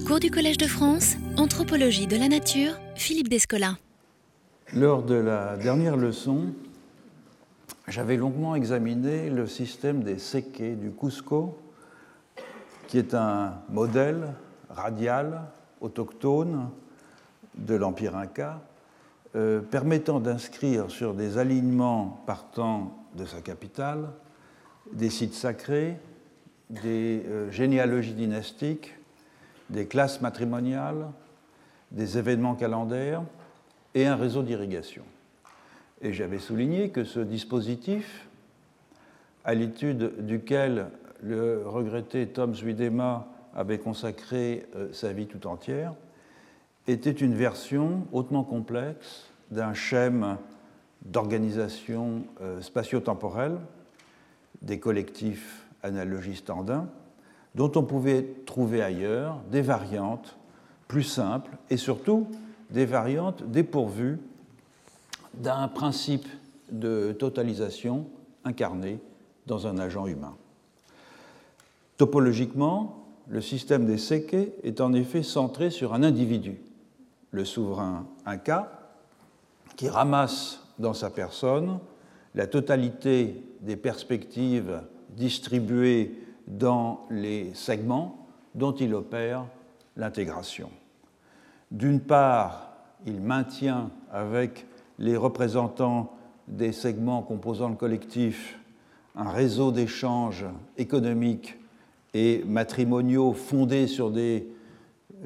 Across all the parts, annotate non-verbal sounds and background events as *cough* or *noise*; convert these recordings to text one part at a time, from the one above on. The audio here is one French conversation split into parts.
Cours du Collège de France, Anthropologie de la Nature, Philippe Descola. Lors de la dernière leçon, j'avais longuement examiné le système des séqués du Cusco, qui est un modèle radial, autochtone de l'Empire Inca, euh, permettant d'inscrire sur des alignements partant de sa capitale des sites sacrés, des euh, généalogies dynastiques, des classes matrimoniales, des événements calendaires et un réseau d'irrigation. Et j'avais souligné que ce dispositif, à l'étude duquel le regretté Tom Zwiedema avait consacré euh, sa vie tout entière, était une version hautement complexe d'un schème d'organisation euh, spatio-temporelle des collectifs analogistes andins, dont on pouvait trouver ailleurs des variantes plus simples et surtout des variantes dépourvues d'un principe de totalisation incarné dans un agent humain. Topologiquement, le système des séqués est en effet centré sur un individu, le souverain Inca, qui ramasse dans sa personne la totalité des perspectives distribuées dans les segments dont il opère l'intégration. D'une part, il maintient avec les représentants des segments composant le collectif un réseau d'échanges économiques et matrimoniaux fondés sur des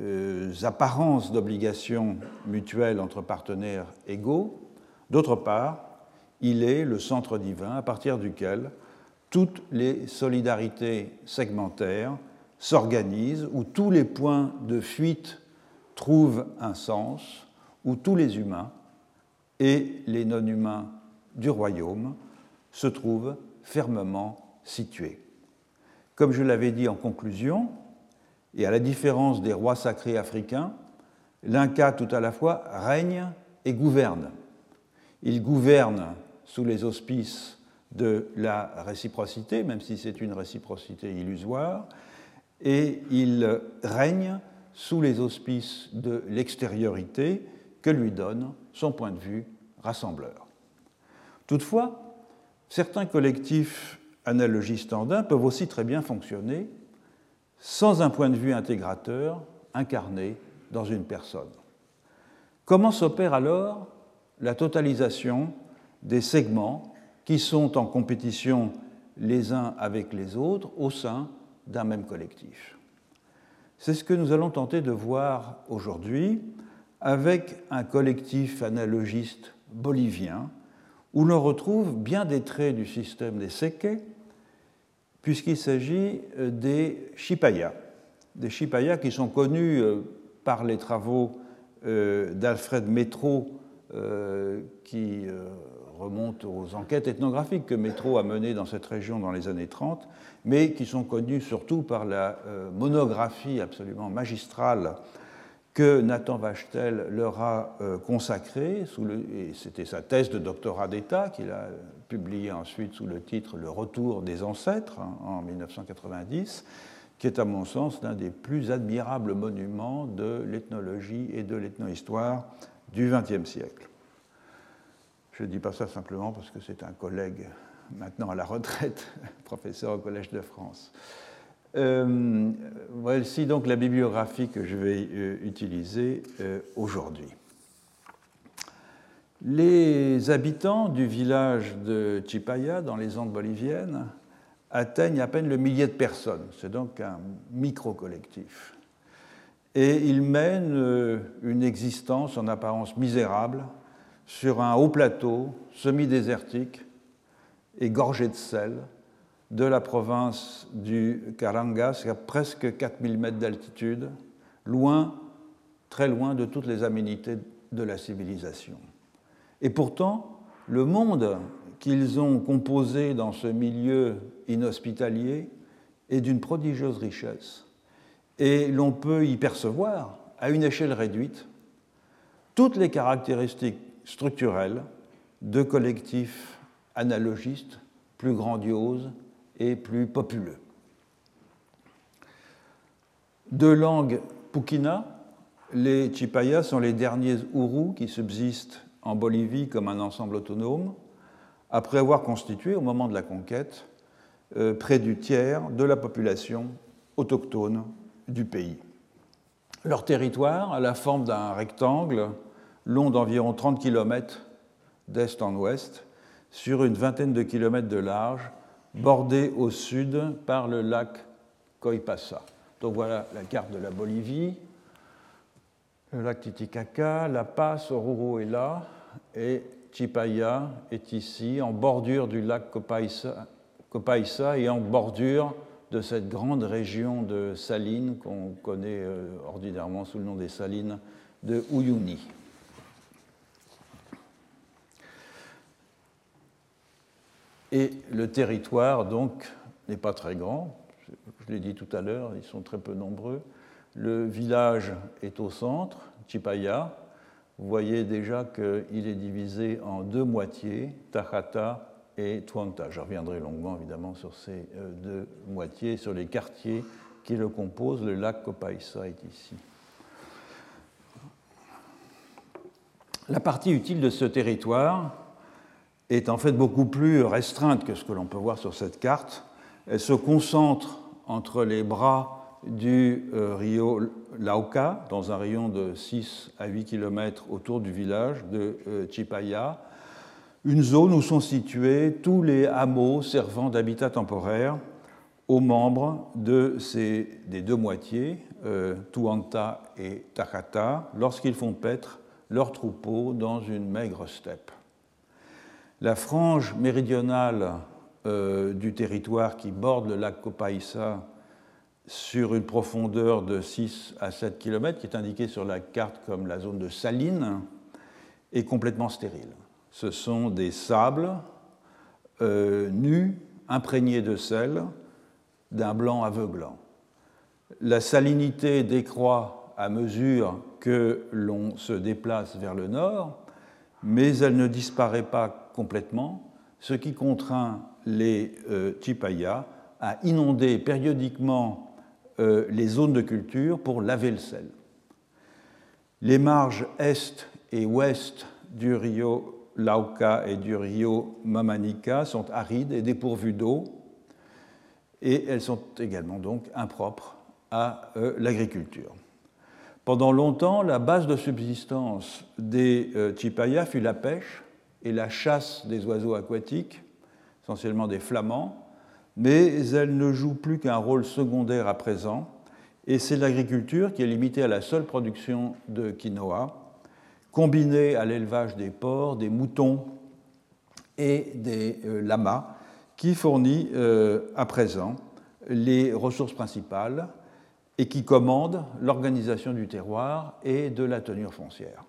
euh, apparences d'obligations mutuelles entre partenaires égaux. D'autre part, il est le centre divin à partir duquel toutes les solidarités segmentaires s'organisent, où tous les points de fuite trouvent un sens, où tous les humains et les non-humains du royaume se trouvent fermement situés. Comme je l'avais dit en conclusion, et à la différence des rois sacrés africains, l'Inca tout à la fois règne et gouverne. Il gouverne sous les auspices de la réciprocité, même si c'est une réciprocité illusoire, et il règne sous les auspices de l'extériorité que lui donne son point de vue rassembleur. Toutefois, certains collectifs analogistes andins peuvent aussi très bien fonctionner sans un point de vue intégrateur incarné dans une personne. Comment s'opère alors la totalisation des segments qui sont en compétition les uns avec les autres au sein d'un même collectif. C'est ce que nous allons tenter de voir aujourd'hui avec un collectif analogiste bolivien où l'on retrouve bien des traits du système des séquets, puisqu'il s'agit euh, des chipayas, des chipayas qui sont connus euh, par les travaux euh, d'Alfred Métro, qui remonte aux enquêtes ethnographiques que Métro a menées dans cette région dans les années 30, mais qui sont connues surtout par la euh, monographie absolument magistrale que Nathan Vachtel leur a euh, consacrée, et c'était sa thèse de doctorat d'État qu'il a publiée ensuite sous le titre Le retour des ancêtres hein, en 1990, qui est à mon sens l'un des plus admirables monuments de l'ethnologie et de l'ethnohistoire du XXe siècle. Je ne dis pas ça simplement parce que c'est un collègue maintenant à la retraite, *laughs* professeur au Collège de France. Euh, voici donc la bibliographie que je vais euh, utiliser euh, aujourd'hui. Les habitants du village de Chipaya, dans les Andes boliviennes, atteignent à peine le millier de personnes. C'est donc un micro-collectif. Et ils mènent une existence en apparence misérable, sur un haut plateau semi-désertique et gorgé de sel de la province du Carangas, à presque 4000 mètres d'altitude, loin, très loin de toutes les aménités de la civilisation. Et pourtant, le monde qu'ils ont composé dans ce milieu inhospitalier est d'une prodigieuse richesse. Et l'on peut y percevoir, à une échelle réduite, toutes les caractéristiques structurelle de collectifs analogistes plus grandioses et plus populeux. De langue Pukina, les Chipayas sont les derniers Uru qui subsistent en Bolivie comme un ensemble autonome, après avoir constitué, au moment de la conquête, euh, près du tiers de la population autochtone du pays. Leur territoire a la forme d'un rectangle long d'environ 30 km d'est en ouest, sur une vingtaine de kilomètres de large, bordé au sud par le lac Coipasa. Donc voilà la carte de la Bolivie. Le lac Titicaca, La Paz, Oruro est là, et Chipaya est ici, en bordure du lac Copaissa, et en bordure de cette grande région de salines qu'on connaît euh, ordinairement sous le nom des salines de Uyuni. Et le territoire, donc, n'est pas très grand. Je l'ai dit tout à l'heure, ils sont très peu nombreux. Le village est au centre, Chipaya. Vous voyez déjà qu'il est divisé en deux moitiés, Tajata et Tuanta. Je reviendrai longuement, évidemment, sur ces euh, deux moitiés, sur les quartiers qui le composent. Le lac Copaissa est ici. La partie utile de ce territoire, est en fait beaucoup plus restreinte que ce que l'on peut voir sur cette carte. Elle se concentre entre les bras du euh, rio Lauca, dans un rayon de 6 à 8 km autour du village de euh, Chipaya, une zone où sont situés tous les hameaux servant d'habitat temporaire aux membres de ces, des deux moitiés, euh, Tuanta et Takata, lorsqu'ils font paître leurs troupeaux dans une maigre steppe. La frange méridionale euh, du territoire qui borde le lac Copaïssa sur une profondeur de 6 à 7 km, qui est indiquée sur la carte comme la zone de saline, est complètement stérile. Ce sont des sables euh, nus, imprégnés de sel, d'un blanc aveuglant. La salinité décroît à mesure que l'on se déplace vers le nord, mais elle ne disparaît pas complètement, ce qui contraint les euh, à inonder périodiquement euh, les zones de culture pour laver le sel. Les marges est et ouest du rio Lauca et du rio Mamanica sont arides et dépourvues d'eau, et elles sont également donc impropres à euh, l'agriculture. Pendant longtemps, la base de subsistance des Chipaya fut la pêche, et la chasse des oiseaux aquatiques, essentiellement des flamands, mais elle ne joue plus qu'un rôle secondaire à présent, et c'est l'agriculture qui est limitée à la seule production de quinoa, combinée à l'élevage des porcs, des moutons et des euh, lamas, qui fournit euh, à présent les ressources principales et qui commande l'organisation du terroir et de la tenue foncière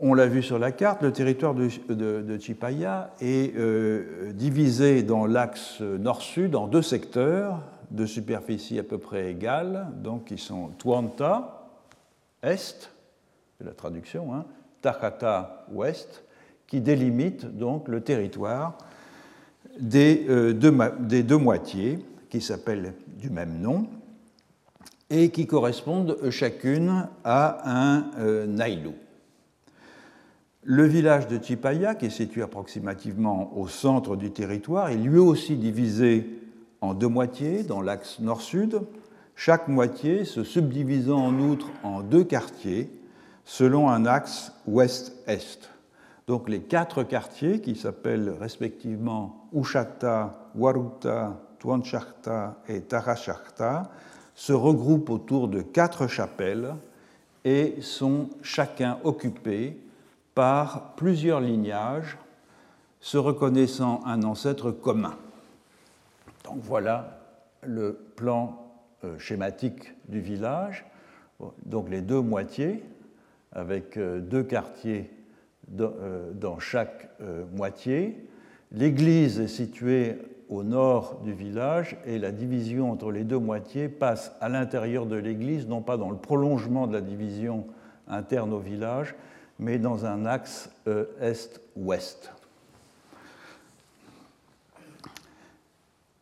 on l'a vu sur la carte, le territoire de, Chipaya est euh, divisé dans l'axe nord-sud en deux secteurs de superficie à peu près égale, donc qui sont Tuanta, est, c'est la traduction, hein, ouest, qui délimitent donc le territoire des, euh, deux, moitiés, qui s'appellent du même nom, et qui correspondent chacune à un euh. Le village de Chipaya, qui est situé approximativement au centre du territoire, est lui aussi divisé en deux moitiés dans l'axe nord-sud, chaque moitié se subdivisant en outre en deux quartiers selon un axe ouest-est. Donc les quatre quartiers, qui s'appellent respectivement Ushata, Waruta, Tuanchakta et Tarashakta, se regroupent autour de quatre chapelles et sont chacun occupés par plusieurs lignages se reconnaissant un ancêtre commun. Donc voilà le plan euh, schématique du village. Donc les deux moitiés, avec euh, deux quartiers euh, dans chaque moitié. L'église est située au nord du village et la division entre les deux moitiés passe à l'intérieur de l'église, non pas dans le prolongement de la division interne au village, mais dans un axe est-ouest.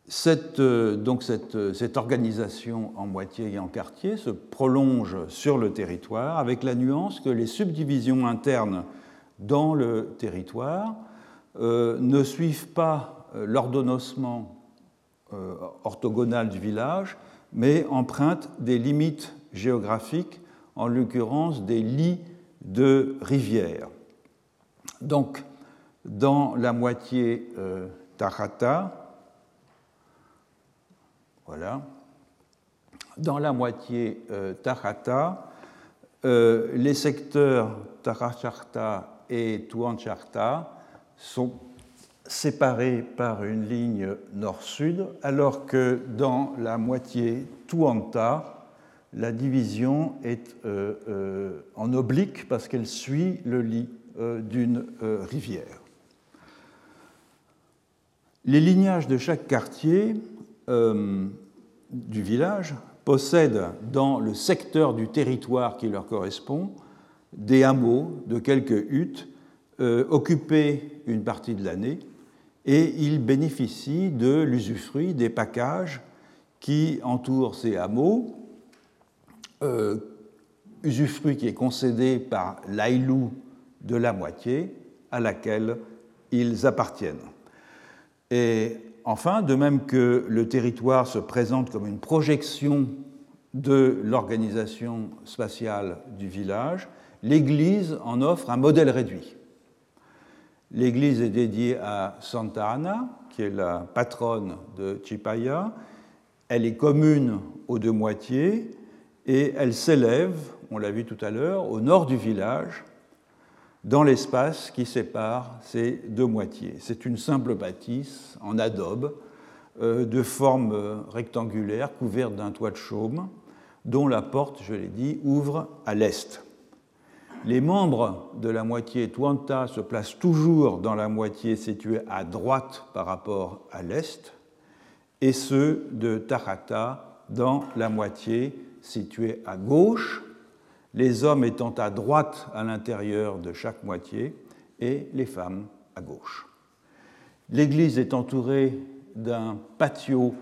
Cette, donc cette, cette, organisation en moitié et en quartier se prolonge sur le territoire avec la nuance que les subdivisions internes dans le territoire euh, ne suivent pas l'ordonnancement euh, orthogonal du village, mais empruntent des limites géographiques, en l'occurrence des lits de rivières. Donc, dans la moitié euh, Tarata, voilà, dans la moitié euh, euh, les secteurs Taracharta et Tuancharta sont séparés par une ligne nord-sud, alors que dans la moitié Tuanta, la division est euh, euh, en oblique parce qu'elle suit le lit euh, d'une rivière. Les lignages de chaque quartier du village possèdent dans le secteur du territoire qui leur correspond des hameaux de quelques huttes occupés une partie de l'année et ils bénéficient de l'usufruit des packages qui entourent ces hameaux, euh, usufruit qui est concédé par l'aïlou de la moitié à laquelle ils appartiennent. Et enfin, de même que le territoire se présente comme une projection de l'organisation spatiale du village, l'Église en offre un modèle réduit. L'église est dédiée à Santa Ana, qui est la patronne de Chipaya. Elle est commune aux deux moitiés et elle s'élève, on l'a vu tout à l'heure, au nord du village, dans l'espace qui sépare ces deux moitiés. C'est une simple bâtisse en adobe euh, de forme rectangulaire couverte d'un toit de chaume dont la porte, je l'ai dit, ouvre à l'est. Les membres de la moitié Tuanta se placent toujours dans la moitié située à droite par rapport à l'est, et ceux de Tarata dans la moitié située à gauche, les hommes étant à droite à l'intérieur de chaque moitié et les femmes à gauche. L'église est entourée d'un patio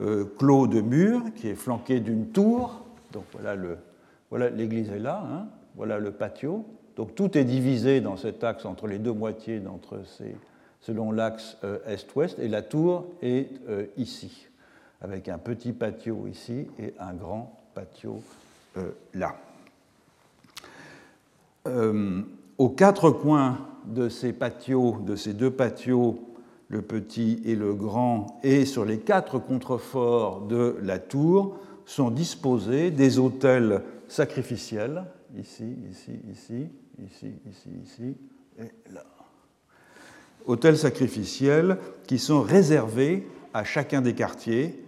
euh, clos de murs qui est flanqué d'une tour. Donc voilà, l'église voilà, est là. Hein. Voilà le patio. Donc tout est divisé dans cet axe entre les deux moitiés ces, selon l'axe euh, est-ouest, et la tour est euh, ici, avec un petit patio ici et un grand patio euh, là. aux quatre coins de ces patios, de ces deux patios, le petit et le grand, et sur les quatre contreforts de la tour, sont disposés des autels sacrificiels ici, ici, ici, ici, ici, ici, et là. Hôtels sacrificiels qui sont réservés à chacun des quartiers,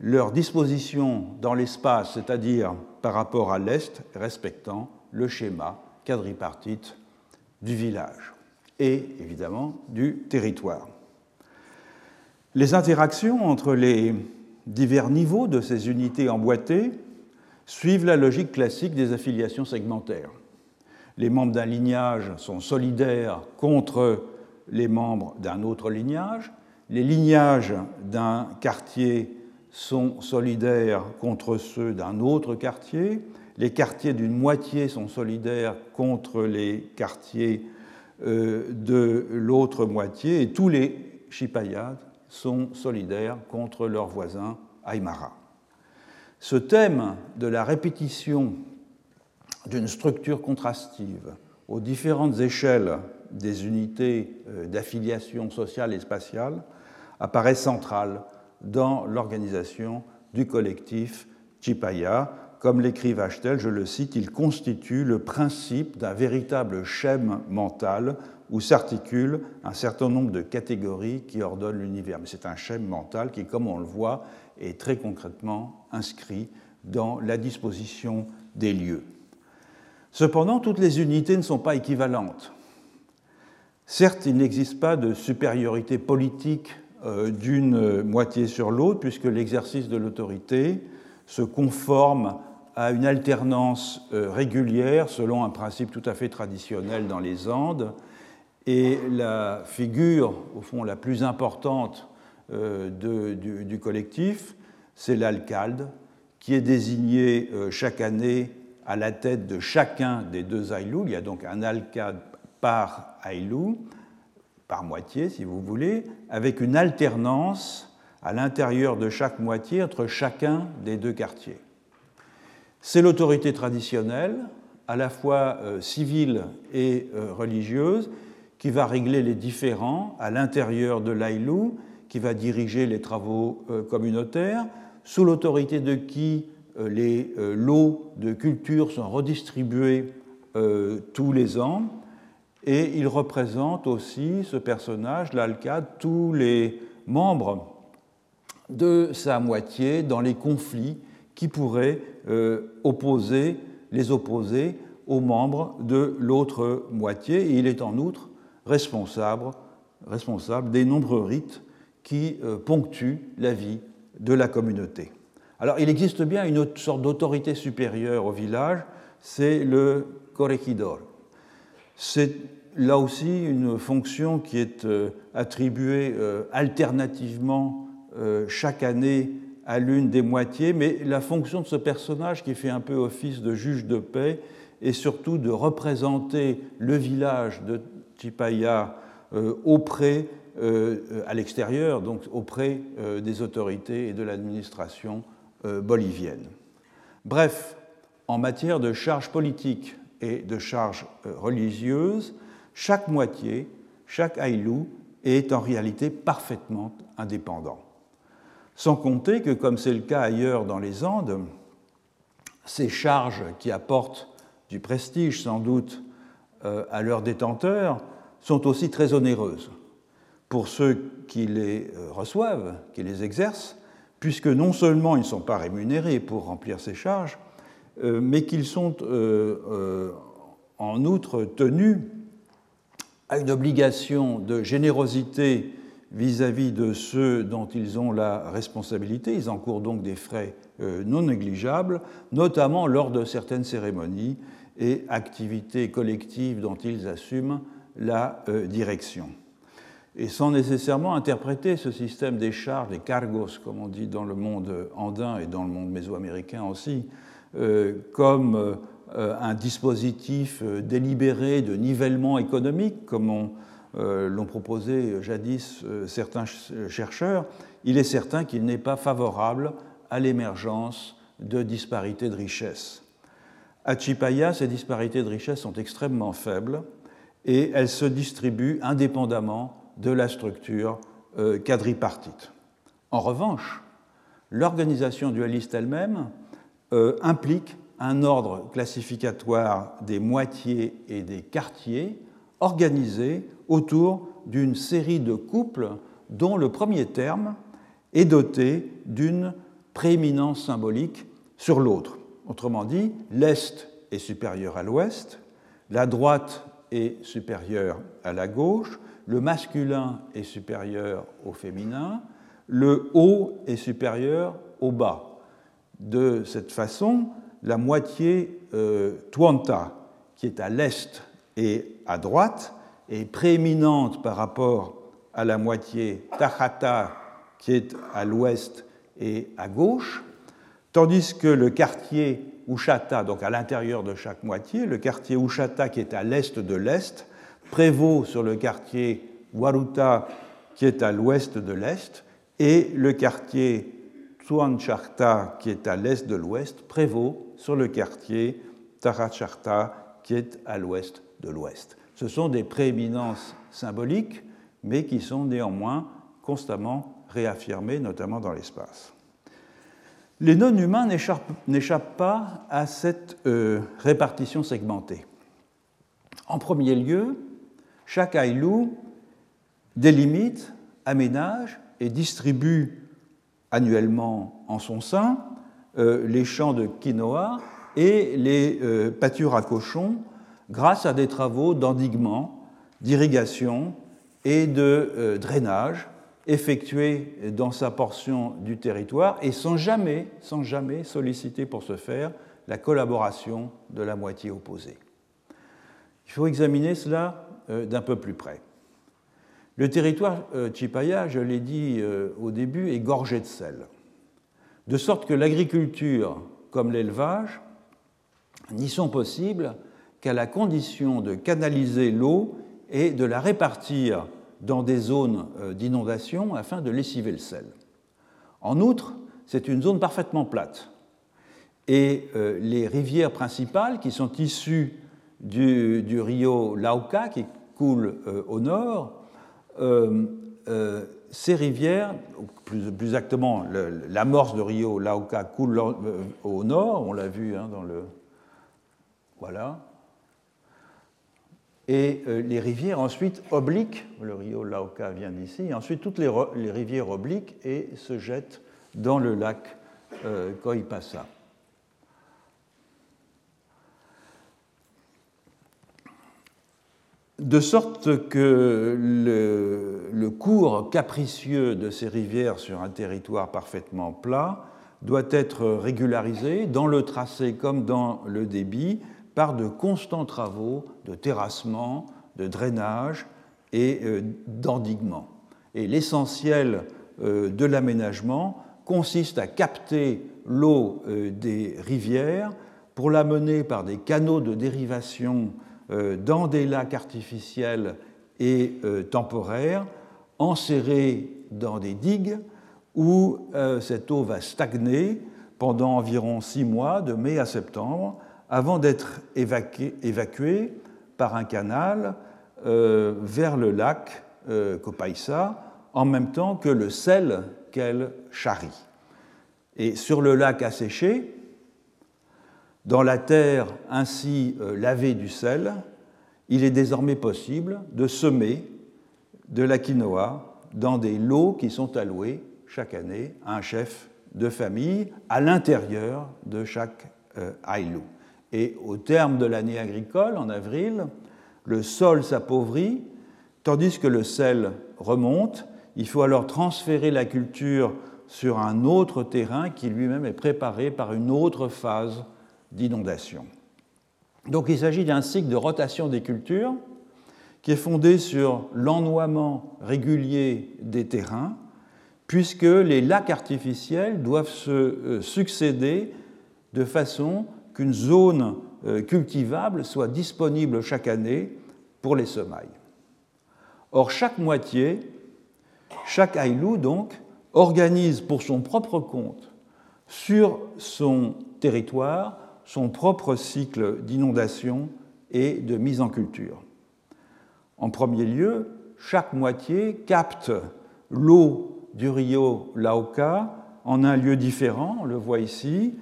leur disposition dans l'espace, c'est-à-dire par rapport à l'Est, respectant le schéma quadripartite du village et évidemment du territoire. Les interactions entre les divers niveaux de ces unités emboîtées suivent la logique classique des affiliations segmentaires. Les membres d'un lignage sont solidaires contre les membres d'un autre lignage. Les lignages d'un quartier sont solidaires contre ceux d'un autre quartier. Les quartiers d'une moitié sont solidaires contre les quartiers euh, de l'autre moitié. Et tous les Chipayades sont solidaires contre leurs voisins Aymara. Ce thème de la répétition d'une structure contrastive aux différentes échelles des unités euh, d'affiliation sociale et spatiale apparaît central dans l'organisation du collectif Chipaya. Comme l'écrit Vachtel, je le cite, il constitue le principe d'un véritable schème mental où s'articulent un certain nombre de catégories qui ordonnent l'univers. Mais c'est un schème mental qui, comme on le voit, est très concrètement inscrit dans la disposition des lieux. Cependant, toutes les unités ne sont pas équivalentes. Certes, il n'existe pas de supériorité politique d'une moitié sur l'autre, puisque l'exercice de l'autorité se conforme à une alternance euh, régulière selon un principe tout à fait traditionnel dans les Andes. Et la figure, au fond, la plus importante du, collectif, c'est l'alcalde qui est désigné chaque année à la tête de chacun des deux Aïlous. Il y a donc un alcalde par Aïlou, par moitié si vous voulez, avec une alternance à l'intérieur de chaque moitié entre chacun des deux quartiers. C'est l'autorité traditionnelle, à la fois euh, civile et euh, religieuse, qui va régler les différends à l'intérieur de l'Aïlou, qui va diriger les travaux euh, communautaires, sous l'autorité de qui les lots de culture sont redistribués tous les ans. Et il représente aussi, ce personnage, l'Alcade, tous les membres de sa moitié dans les conflits qui pourraient opposer, les opposer aux membres de l'autre moitié. Et il est en outre responsable, responsable des nombreux rites qui euh, ponctuent la vie de la communauté. Alors il existe bien une autre sorte d'autorité supérieure au village, c'est le corregidor. C'est là aussi une fonction qui est euh, attribuée euh, alternativement chaque année à l'une des moitiés, mais la fonction de ce personnage qui fait un peu office de juge de paix et surtout de représenter le village de Chipaya euh, auprès, euh, à l'extérieur, donc auprès euh, des autorités et de l'administration bolivienne. Bref, en matière de charges politiques et de charges religieuses, chaque moitié, chaque Aïlou est en réalité parfaitement indépendant. Sans compter que, comme c'est le cas ailleurs dans les Andes, ces charges qui apportent du prestige sans doute euh, à leurs détenteurs sont aussi très onéreuses pour ceux qui les euh, reçoivent, qui les exercent, puisque non seulement ils ne sont pas rémunérés pour remplir ces charges, euh, mais qu'ils sont en outre tenus à une obligation de générosité vis-à-vis de ceux dont ils ont la responsabilité. Ils encourent donc des frais non négligeables, notamment lors de certaines cérémonies et activités collectives dont ils assument la euh, direction. Et sans nécessairement interpréter ce système des charges, des cargos, comme on dit dans le monde andin et dans le monde mésoaméricain aussi, euh, comme euh, un dispositif délibéré de nivellement économique, comme l'ont proposé jadis certains chercheurs, il est certain qu'il n'est pas favorable à l'émergence de disparités de richesse. À Chipaya, ces disparités de richesse sont extrêmement faibles et elles se distribuent indépendamment de la structure euh, quadripartite. En revanche, l'organisation dualiste elle-même euh, implique un ordre classificatoire des moitiés et des quartiers organisé autour d'une série de couples dont le premier terme est doté d'une prééminence symbolique sur l'autre. Autrement dit, l'Est est supérieur à l'Ouest, la droite est supérieure à la gauche, le masculin est supérieur au féminin, le haut est supérieur au bas. De cette façon, la moitié euh, Tuanta, qui est à l'est et à droite, est prééminente par rapport à la moitié Tajata, qui est à l'ouest et à gauche, Tandis que le quartier Ushata, donc à l'intérieur de chaque moitié, le quartier Ushata qui est à l'est de l'est, prévaut sur le quartier Waruta qui est à l'ouest de l'est, et le quartier Tuancharta qui est à l'est de l'ouest prévaut sur le quartier Taracharta qui est à l'ouest de l'ouest. Ce sont des prééminences symboliques, mais qui sont néanmoins constamment réaffirmées, notamment dans l'espace. Les non-humains n'échappent pas à cette euh, répartition segmentée. En premier lieu, chaque Aïlou délimite, aménage et distribue annuellement en son sein euh, les champs de quinoa et les euh, pâtures à cochons grâce à des travaux d'endiguement, d'irrigation et de drainage effectué dans sa portion du territoire et sans jamais, sans jamais solliciter pour ce faire la collaboration de la moitié opposée. Il faut examiner cela euh, d'un peu plus près. Le territoire euh, Chipaya, je l'ai dit euh, au début, est gorgé de sel. De sorte que l'agriculture comme l'élevage n'y sont possibles qu'à la condition de canaliser l'eau et de la répartir dans des zones euh, d'inondation afin de lessiver le sel. En outre, c'est une zone parfaitement plate. Et les rivières principales qui sont issues du, rio Lauca, qui coule au nord, ces rivières, plus, exactement l'amorce de Rio Lauca coule euh, au nord, on l'a vu hein, dans le. Voilà. Et les rivières ensuite obliquent, le Rio Lauca vient d'ici, ensuite toutes les, rivières obliquent et se jettent dans le lac Coipassa. De sorte que le, cours capricieux de ces rivières sur un territoire parfaitement plat doit être régularisé dans le tracé comme dans le débit par de constants travaux de terrassement, de drainage et euh, d'endiguement. Et l'essentiel euh, de l'aménagement consiste à capter l'eau euh, des rivières pour la mener par des canaux de dérivation dans des lacs artificiels et euh, temporaires, enserrés dans des digues où euh, cette eau va stagner pendant environ six mois, de mai à septembre, avant d'être évacuée par un canal vers le lac Copaïsa, en même temps que le sel qu'elle charrie. Et sur le lac asséché, dans la terre ainsi euh, lavée du sel, il est désormais possible de semer de la quinoa dans des lots qui sont alloués chaque année à un chef de famille à l'intérieur de chaque euh. Et au terme de l'année agricole, en avril, le sol s'appauvrit, tandis que le sel remonte. Il faut alors transférer la culture sur un autre terrain qui lui-même est préparé par une autre phase d'inondation. Donc il s'agit d'un cycle de rotation des cultures qui est fondé sur l'ennoiement régulier des terrains, puisque les lacs artificiels doivent se euh, succéder de façon qu'une zone euh, cultivable soit disponible chaque année pour les semailles. Or, chaque moitié, chaque aïlou, donc, organise pour son propre compte sur son territoire son propre cycle d'inondation et de mise en culture. En premier lieu, chaque moitié capte l'eau du rio Lauca en un lieu différent, on le voit ici.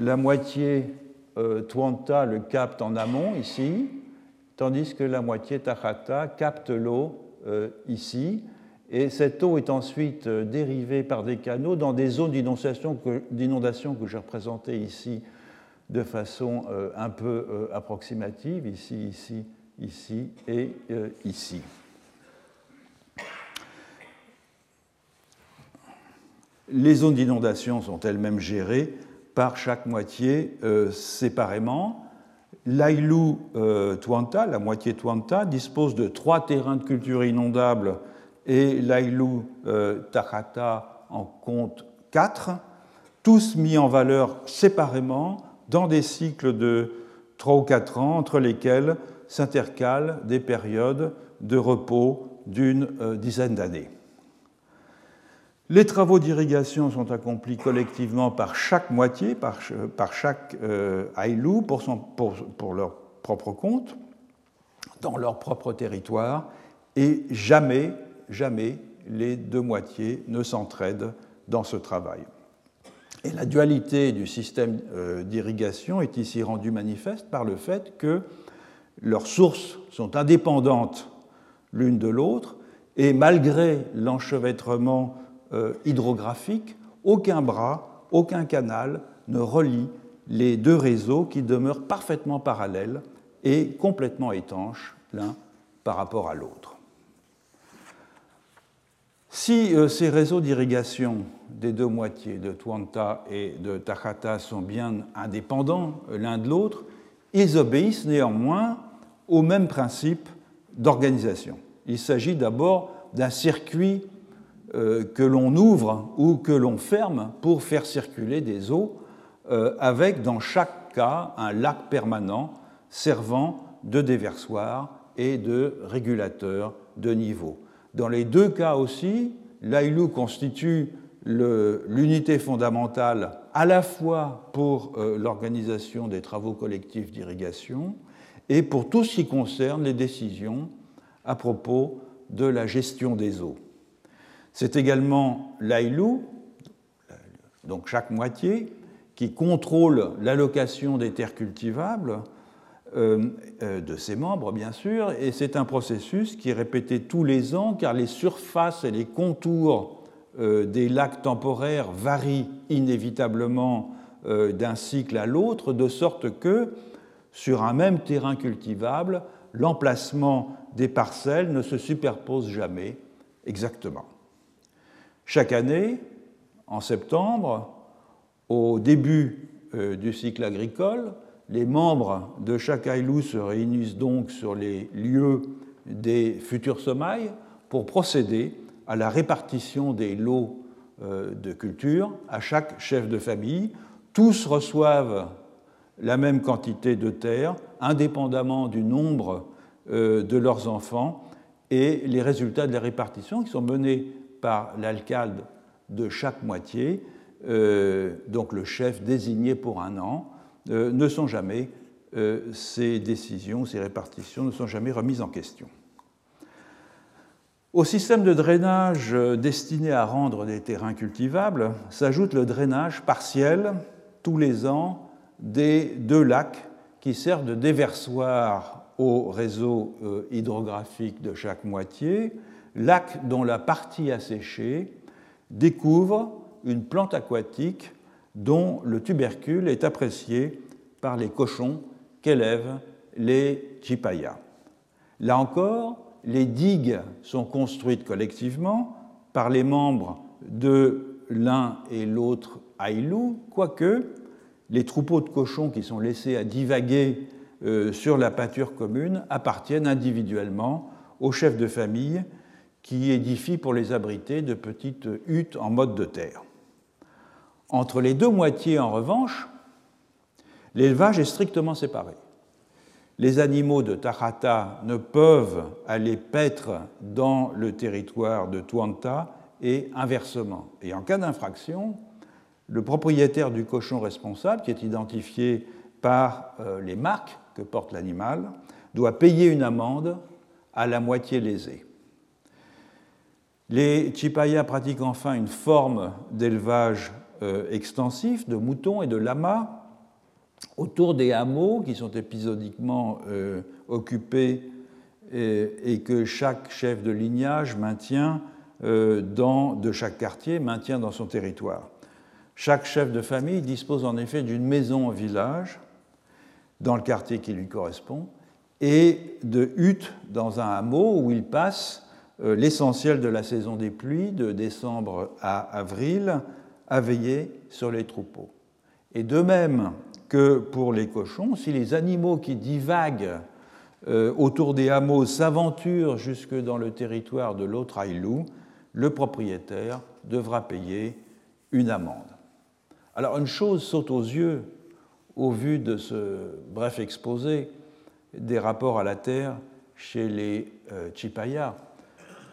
La moitié euh, Tuanta le capte en amont, ici, tandis que la moitié Tajata capte l'eau euh, ici. Et cette eau est ensuite euh, dérivée par des canaux dans des zones d'inondation que j'ai représentées ici de façon euh, un peu euh, approximative, ici, ici, ici et euh, ici. Les zones d'inondation sont elles-mêmes gérées par chaque moitié séparément. L'Ailou Tuanta, la moitié Tuanta, dispose de trois terrains de culture inondables et l'Ailou Takata en compte quatre, tous mis en valeur séparément dans des cycles de 3 ou 4 ans entre lesquels s'intercalent des périodes de repos d'une euh, dizaine d'années. Les travaux d'irrigation sont accomplis collectivement par chaque moitié, par, chaque euh, pour leur propre compte, dans leur propre territoire, et jamais, jamais les deux moitiés ne s'entraident dans ce travail. Et la dualité du système euh, d'irrigation est ici rendue manifeste par le fait que leurs sources sont indépendantes l'une de l'autre et malgré l'enchevêtrement euh, hydrographique, aucun bras, aucun canal ne relie les deux réseaux qui demeurent parfaitement parallèles et complètement étanches l'un par rapport à l'autre. Si euh, ces réseaux d'irrigation des deux moitiés de Tuanta et de Tajata sont bien indépendants l'un de l'autre, ils obéissent néanmoins au même principe d'organisation. Il s'agit d'abord d'un circuit euh, que l'on ouvre ou que l'on ferme pour faire circuler des eaux, euh, avec dans chaque cas un lac permanent servant de déversoir et de régulateur de niveau. Dans les deux cas aussi, l'AILU constitue l'unité fondamentale à la fois pour euh, l'organisation des travaux collectifs d'irrigation et pour tout ce qui concerne les décisions à propos de la gestion des eaux. C'est également l'AILU, donc chaque moitié, qui contrôle l'allocation des terres cultivables euh, euh, de ses membres, bien sûr, et c'est un processus qui est répété tous les ans car les surfaces et les contours des lacs temporaires varient inévitablement d'un cycle à l'autre, de sorte que, sur un même terrain cultivable, l'emplacement des parcelles ne se superpose jamais exactement. Chaque année, en septembre, au début du cycle agricole, les membres de chaque ILU se réunissent donc sur les lieux des futurs semailles pour procéder à la répartition des lots euh, de culture à chaque chef de famille. Tous reçoivent la même quantité de terre, indépendamment du nombre euh, de leurs enfants, et les résultats de la répartition qui sont menés par l'alcalde de chaque moitié, euh, donc le chef désigné pour un an, ne sont jamais, ces décisions, ces répartitions ne sont jamais remises en question. Au système de drainage euh, destiné à rendre des terrains cultivables s'ajoute le drainage partiel tous les ans des deux lacs qui servent de déversoir au réseau hydrographique de chaque moitié, lacs dont la partie asséchée découvre une plante aquatique dont le tubercule est apprécié par les cochons qu'élèvent les chipayas. Là encore, les digues sont construites collectivement par les membres de l'un et l'autre Aïlou, quoique les troupeaux de cochons qui sont laissés à divaguer euh, sur la pâture commune appartiennent individuellement aux chefs de famille qui édifient pour les abriter de petites huttes en mode de terre. Entre les deux moitiés, en revanche, l'élevage est strictement séparé. Les animaux de Tarata ne peuvent aller paître dans le territoire de Tuanta et inversement. Et en cas d'infraction, le propriétaire du cochon responsable, qui est identifié par euh, les marques que porte l'animal, doit payer une amende à la moitié lésée. Les Chipayas pratiquent enfin une forme d'élevage euh, extensif de moutons et de lamas autour des hameaux qui sont épisodiquement euh, occupés et, que chaque chef de lignage maintient euh, dans, de chaque quartier maintient dans son territoire. Chaque chef de famille dispose en effet d'une maison au village, dans le quartier qui lui correspond, et de huttes dans un hameau où il passe l'essentiel de la saison des pluies, de décembre à avril, à veiller sur les troupeaux. Et de même que pour les cochons, si les animaux qui divaguent euh, autour des hameaux s'aventurent jusque dans le territoire de l'autre aïlou, le propriétaire devra payer une amende. Alors une chose saute aux yeux au vu de ce bref exposé des rapports à la terre chez les euh, Chipayas.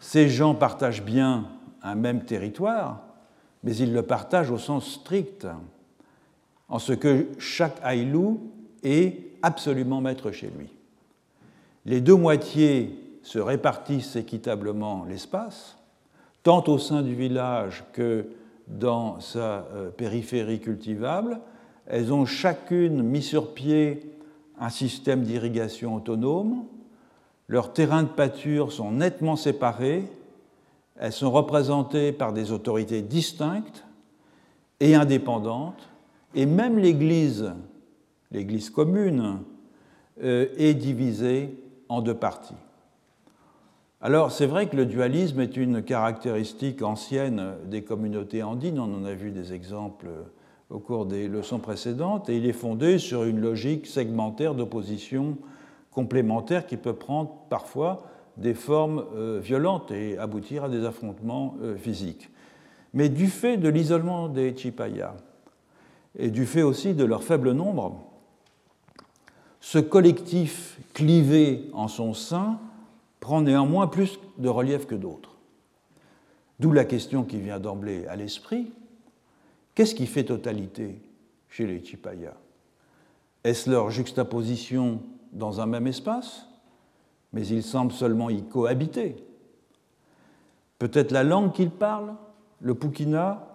Ces gens partagent bien un même territoire, mais ils le partagent au sens strict, en ce que chaque Aïlou est absolument maître chez lui. Les deux moitiés se répartissent équitablement l'espace, tant au sein du village que dans sa euh, périphérie cultivable. Elles ont chacune mis sur pied un système d'irrigation autonome. Leurs terrains de pâture sont nettement séparés elles sont représentées par des autorités distinctes et indépendantes, et même l'Église, l'Église commune, euh, est divisée en deux parties. Alors c'est vrai que le dualisme est une caractéristique ancienne des communautés andines, on en a vu des exemples au cours des leçons précédentes, et il est fondé sur une logique segmentaire d'opposition complémentaire qui peut prendre parfois des formes euh, violentes et aboutir à des affrontements euh, physiques. Mais du fait de l'isolement des Chipaya et du fait aussi de leur faible nombre, ce collectif clivé en son sein prend néanmoins plus de relief que d'autres. D'où la question qui vient d'emblée à l'esprit, qu'est-ce qui fait totalité chez les Chipaya Est-ce leur juxtaposition dans un même espace Mais ils semblent seulement y cohabiter? Peut-être la langue qu'ils parlent, le Pukina,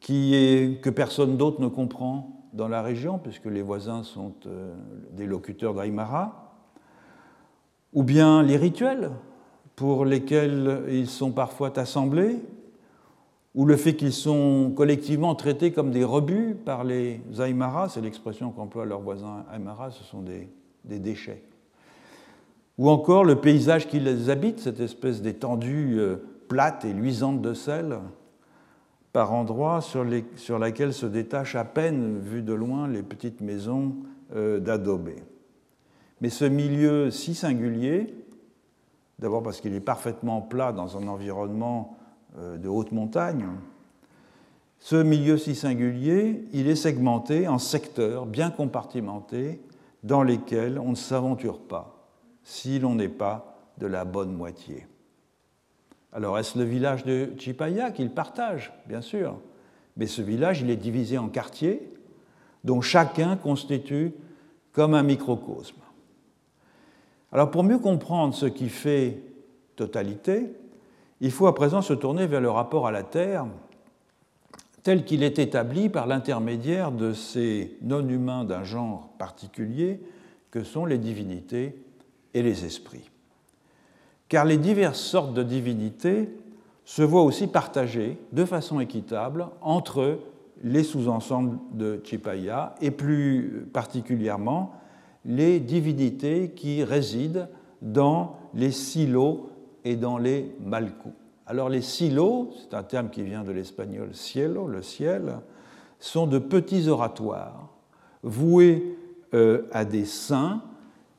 qui est, que personne d'autre ne comprend dans la région, puisque les voisins sont euh, des locuteurs d'Aymara, ou bien les rituels pour lesquels ils sont parfois assemblés, ou le fait qu'ils sont collectivement traités comme des rebuts par les Aymara, c'est l'expression qu'emploient leurs voisins Aymara, ce sont des, des, déchets. Ou encore le paysage qui les habite, cette espèce d'étendue euh, plate et luisante de sel, par endroits sur, les, sur laquelle se détachent à peine, vues de loin, les petites maisons euh, d'adobe. Mais ce milieu si singulier, d'abord parce qu'il est parfaitement plat dans un environnement euh, de haute montagne, ce milieu si singulier, il est segmenté en secteurs bien compartimentés dans lesquels on ne s'aventure pas si l'on n'est pas de la bonne moitié. Alors est-ce le village de Chipaya qu'il partage Bien sûr. Mais ce village, il est divisé en quartiers dont chacun constitue comme un microcosme. Alors pour mieux comprendre ce qui fait totalité, il faut à présent se tourner vers le rapport à la Terre tel qu'il est établi par l'intermédiaire de ces non-humains d'un genre particulier que sont les divinités et les esprits car les diverses sortes de divinités se voient aussi partagées de façon équitable entre les sous-ensembles de Chipaya et plus particulièrement les divinités qui résident dans les silos et dans les malcous. Alors les silos, c'est un terme qui vient de l'espagnol cielo, le ciel, sont de petits oratoires voués euh, à des saints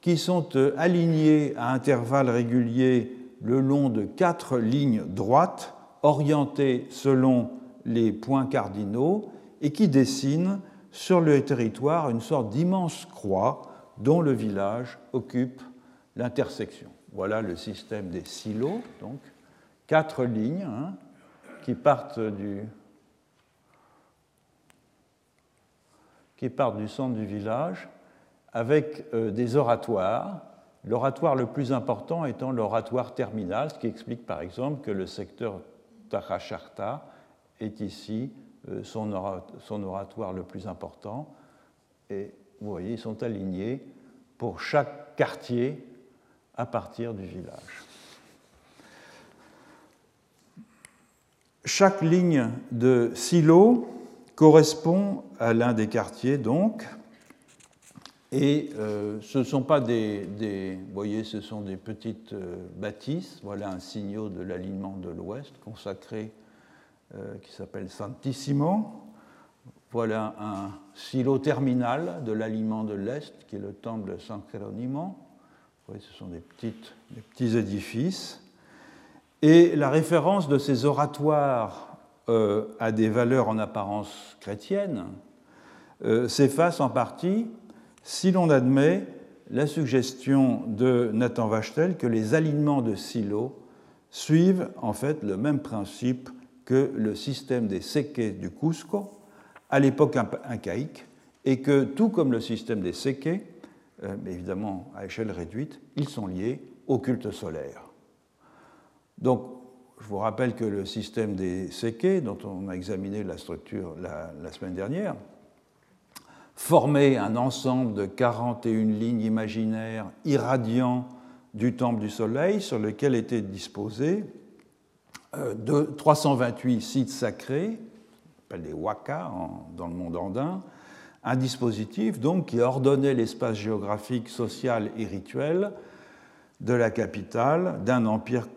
qui sont euh, alignés à intervalles réguliers le long de quatre lignes droites orientées selon les points cardinaux et qui dessinent sur le territoire une sorte d'immense croix dont le village occupe l'intersection. Voilà le système des silos, donc quatre lignes hein, qui partent du qui partent du centre du village avec euh, des oratoires, l'oratoire le plus important étant l'oratoire terminal, ce qui explique par exemple que le secteur Tarasharta est ici euh, son oratoire le plus important. Et vous voyez, ils sont alignés pour chaque quartier à partir du village. Chaque ligne de silo correspond à l'un des quartiers, donc, et euh, ce ne sont pas des, Vous voyez, ce sont des petites euh, bâtisses. Voilà un signaux de l'alignement de l'Ouest consacré euh, qui s'appelle Santissimo. Voilà un silo terminal de l'alignement de l'Est qui est le temple de San Geronimo. Vous voyez, ce sont des, petites, des petits édifices. Et la référence de ces oratoires à des valeurs en apparence chrétiennes s'efface en partie si l'on admet la suggestion de Nathan Vachtel que les alignements de silos suivent en fait le même principe que le système des séqués du Cusco à l'époque incaïque et que tout comme le système des séqués, euh, évidemment à échelle réduite, ils sont liés au culte solaire. Donc, je vous rappelle que le système des séqués, dont on a examiné la structure la semaine dernière, formait un ensemble de 41 lignes imaginaires irradiant du temple du soleil sur lequel étaient disposés euh, de 328 sites sacrés, appelle des waka dans le monde andin, un dispositif donc qui ordonnait l'espace géographique, social et rituel de la capitale d'un empire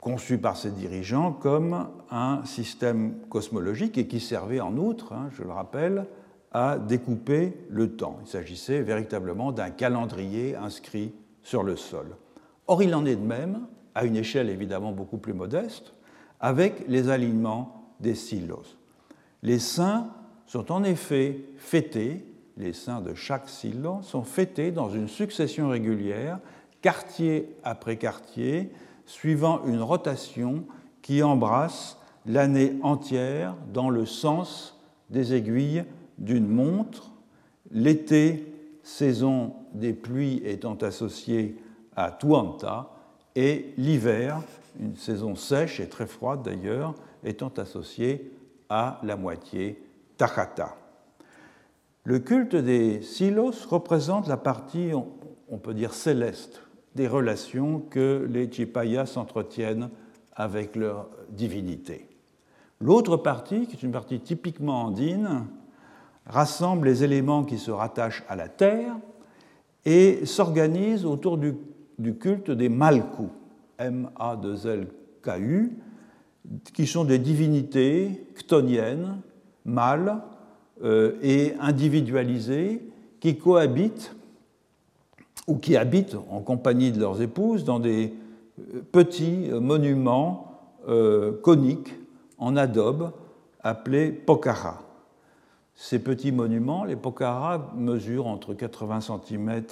conçu par ses dirigeants comme un système cosmologique et qui servait en outre, hein, je le rappelle, à découper le temps. Il s'agissait véritablement d'un calendrier inscrit sur le sol. Or, il en est de même, à une échelle évidemment beaucoup plus modeste, avec les alignements des silos. Les saints sont en effet fêtés, les saints de chaque silo sont fêtés dans une succession régulière, quartier après quartier, suivant une rotation qui embrasse l'année entière dans le sens des aiguilles d'une montre, l'été, saison des pluies étant associée à Tuanta, et l'hiver, une saison sèche et très froide d'ailleurs, étant associée à la moitié Tajata. Le culte des silos représente la partie, on peut dire, céleste des relations que les Chipayas s'entretiennent avec leur divinité. L'autre partie, qui est une partie typiquement andine, rassemble les éléments qui se rattachent à la terre et s'organise autour du, culte des Malku, M-A-2-L-K-U, qui sont des divinités chtoniennes, mâles euh, et individualisées, qui cohabitent ou qui habitent en compagnie de leurs épouses dans des euh, petits monuments euh, coniques en adobe appelés pokhara. Ces petits monuments, les pokhara, mesurent entre 80 cm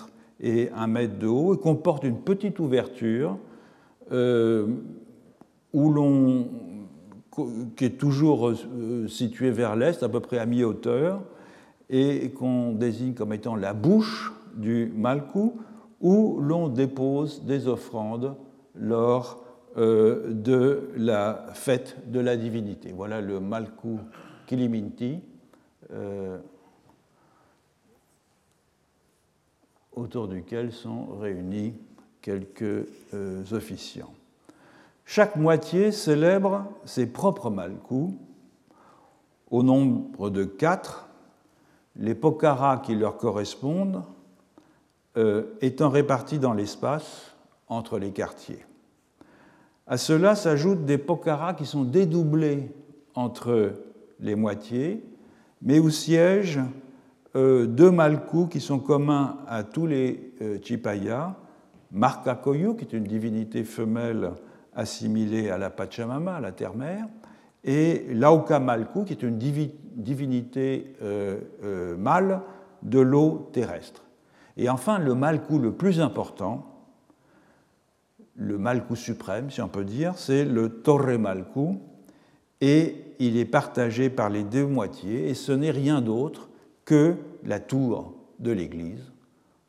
et 1 mètre de haut et comportent une petite ouverture euh, qui est toujours située vers l'est, à peu près à mi-hauteur, et qu'on désigne comme étant la bouche du Malkou, où l'on dépose des offrandes lors euh, de la fête de la divinité. Voilà le Malkou Kiliminti, euh, autour duquel sont réunis quelques euh, officiants. Chaque moitié célèbre ses propres Malkou, au nombre de quatre, les Pokhara qui leur correspondent euh, étant répartis dans l'espace entre les quartiers. À cela s'ajoutent des pokaras qui sont dédoublés entre les moitiés, mais où siègent euh, deux malkus qui sont communs à tous les euh, Chipayas, Markakoyu, qui est une divinité femelle assimilée à la Pachamama, à la terre-mère, et Lauka Malku, qui est une divinité mâle de l'eau terrestre. Et enfin, le malkou le plus important, le malkou suprême, si on peut dire, c'est le torre malkou, et il est partagé par les deux moitiés, et ce n'est rien d'autre que la tour de l'église,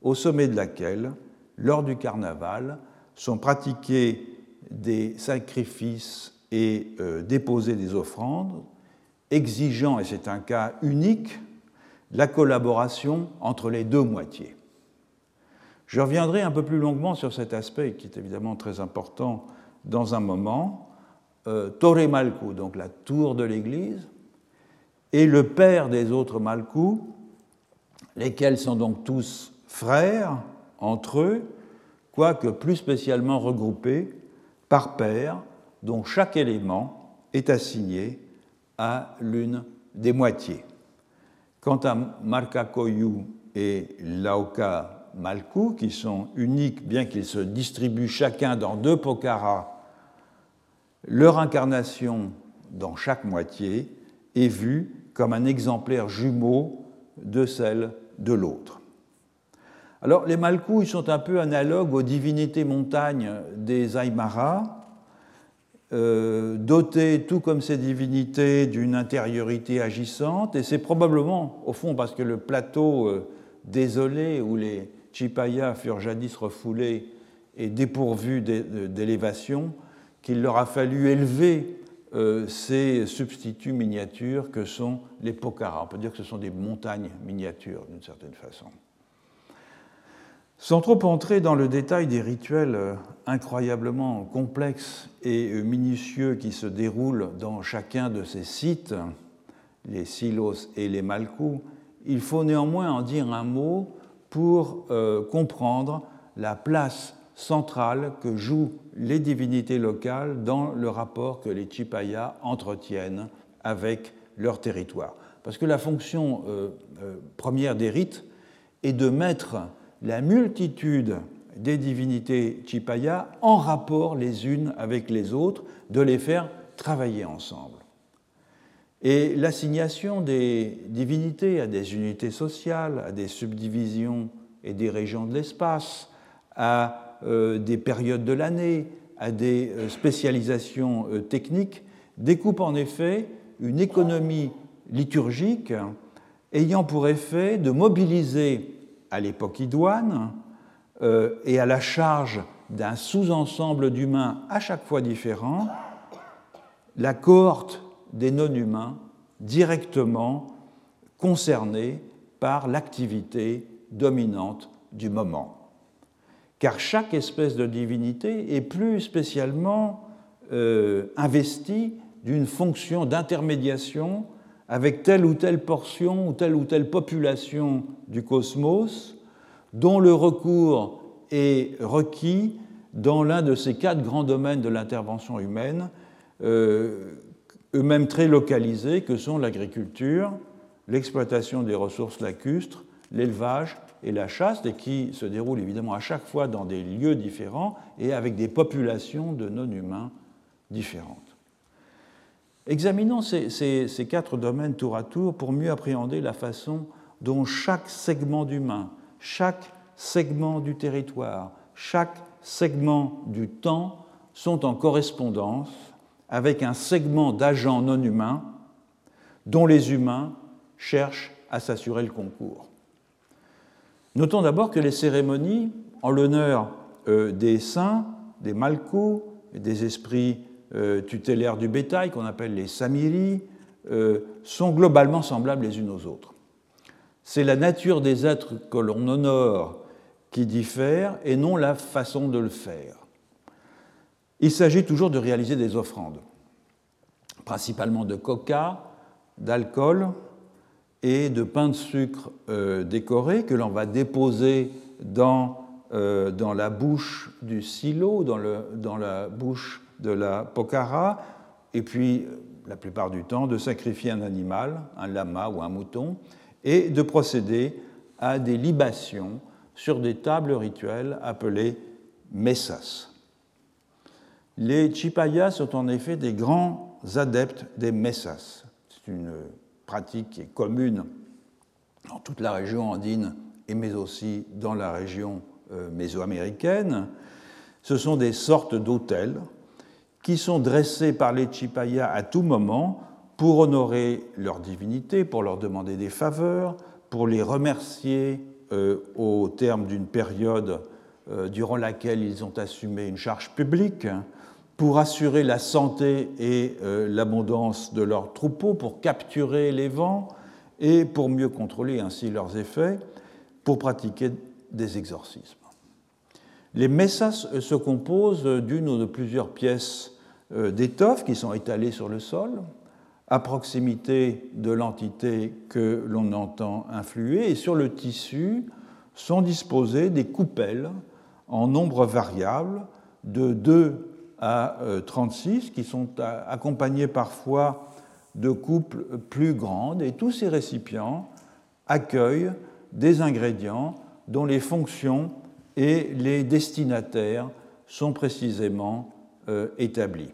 au sommet de laquelle, lors du carnaval, sont pratiqués des sacrifices et euh, déposés des offrandes, exigeant, et c'est un cas unique, la collaboration entre les deux moitiés. Je reviendrai un peu plus longuement sur cet aspect qui est évidemment très important dans un moment. Euh, Malku, donc la tour de l'église, et le père des autres Malku, lesquels sont donc tous frères entre eux, quoique plus spécialement regroupés par père, dont chaque élément est assigné à l'une des moitiés. Quant à Markakoyu et Lauka Malkou, qui sont uniques bien qu'ils se distribuent chacun dans deux Pokhara, leur incarnation dans chaque moitié est vue comme un exemplaire jumeau de celle de l'autre. Alors les Malkou, ils sont un peu analogues aux divinités montagnes des Aymara, euh, dotés, tout comme ces divinités, d'une intériorité agissante, et c'est probablement, au fond, parce que le plateau euh, désolé où les Chipaya furent jadis refoulés et dépourvus d'élévation, qu'il leur a fallu élever euh, ces substituts miniatures que sont les Pokhara. On peut dire que ce sont des montagnes miniatures d'une certaine façon. Sans trop entrer dans le détail des rituels euh, incroyablement complexes et euh, minutieux qui se déroulent dans chacun de ces sites, les Silos et les Malkou, il faut néanmoins en dire un mot pour comprendre la place centrale que jouent les divinités locales dans le rapport que les Chipayas entretiennent avec leur territoire. Parce que la fonction euh, euh, première des rites est de mettre la multitude des divinités Chipaya en rapport les unes avec les autres, de les faire travailler ensemble. Et l'assignation des divinités à des unités sociales, à des subdivisions et des régions de l'espace, à des périodes de l'année, à des euh, spécialisations euh, techniques, découpe en effet une économie liturgique ayant pour effet de mobiliser à l'époque idoine et à la charge d'un sous-ensemble d'humains à chaque fois différents, la cohorte des non-humains directement concernés par l'activité dominante du moment. Car chaque espèce de divinité est plus spécialement euh, investie d'une fonction d'intermédiation avec telle ou telle portion ou telle ou telle population du cosmos dont le recours est requis dans l'un de ces quatre grands domaines de l'intervention humaine, euh, eux-mêmes très localisés, que sont l'agriculture, l'exploitation des ressources lacustres, l'élevage et la chasse, et qui se déroulent évidemment à chaque fois dans des lieux différents et avec des populations de non-humains différentes. Examinons ces, ces, quatre domaines tour à tour pour mieux appréhender la façon dont chaque segment d'humain, chaque segment du territoire, chaque segment du temps sont en correspondance avec un segment d'agents non humains dont les humains cherchent à s'assurer le concours. Notons d'abord que les cérémonies en l'honneur euh, des saints, des malkous et des esprits euh, tutélaires du bétail qu'on appelle les samiri euh, sont globalement semblables les unes aux autres. C'est la nature des êtres que l'on honore qui diffère et non la façon de le faire. Il s'agit toujours de réaliser des offrandes, principalement de coca, d'alcool et de pain de sucre euh, décoré que l'on va déposer dans, euh, dans, la bouche du silo, dans, le, dans, la bouche de la pocara, et puis, la plupart du temps, de sacrifier un animal, un lama ou un mouton, et de procéder à des libations sur des tables rituelles appelées messas. Les Chipayas sont en effet des grands adeptes des messas. C'est une pratique qui est commune dans toute la région andine, et mais aussi dans la région euh, mésoaméricaine. Ce sont des sortes d'autels qui sont dressés par les Chipayas à tout moment pour honorer leur divinité, pour leur demander des faveurs, pour les remercier euh, au terme d'une période euh, durant laquelle ils ont assumé une charge publique, pour assurer la santé et euh, l'abondance de leurs troupeaux, pour capturer les vents et pour mieux contrôler ainsi leurs effets, pour pratiquer des exorcismes. Les messas se composent d'une ou de plusieurs pièces euh, d'étoffe qui sont étalées sur le sol, à proximité de l'entité que l'on entend influer, et sur le tissu sont disposées des coupelles en nombre variable de 2 à 36, euh, qui sont accompagnés parfois de couples plus grandes, et tous ces récipients accueillent des ingrédients dont les fonctions et les destinataires sont précisément euh, établis.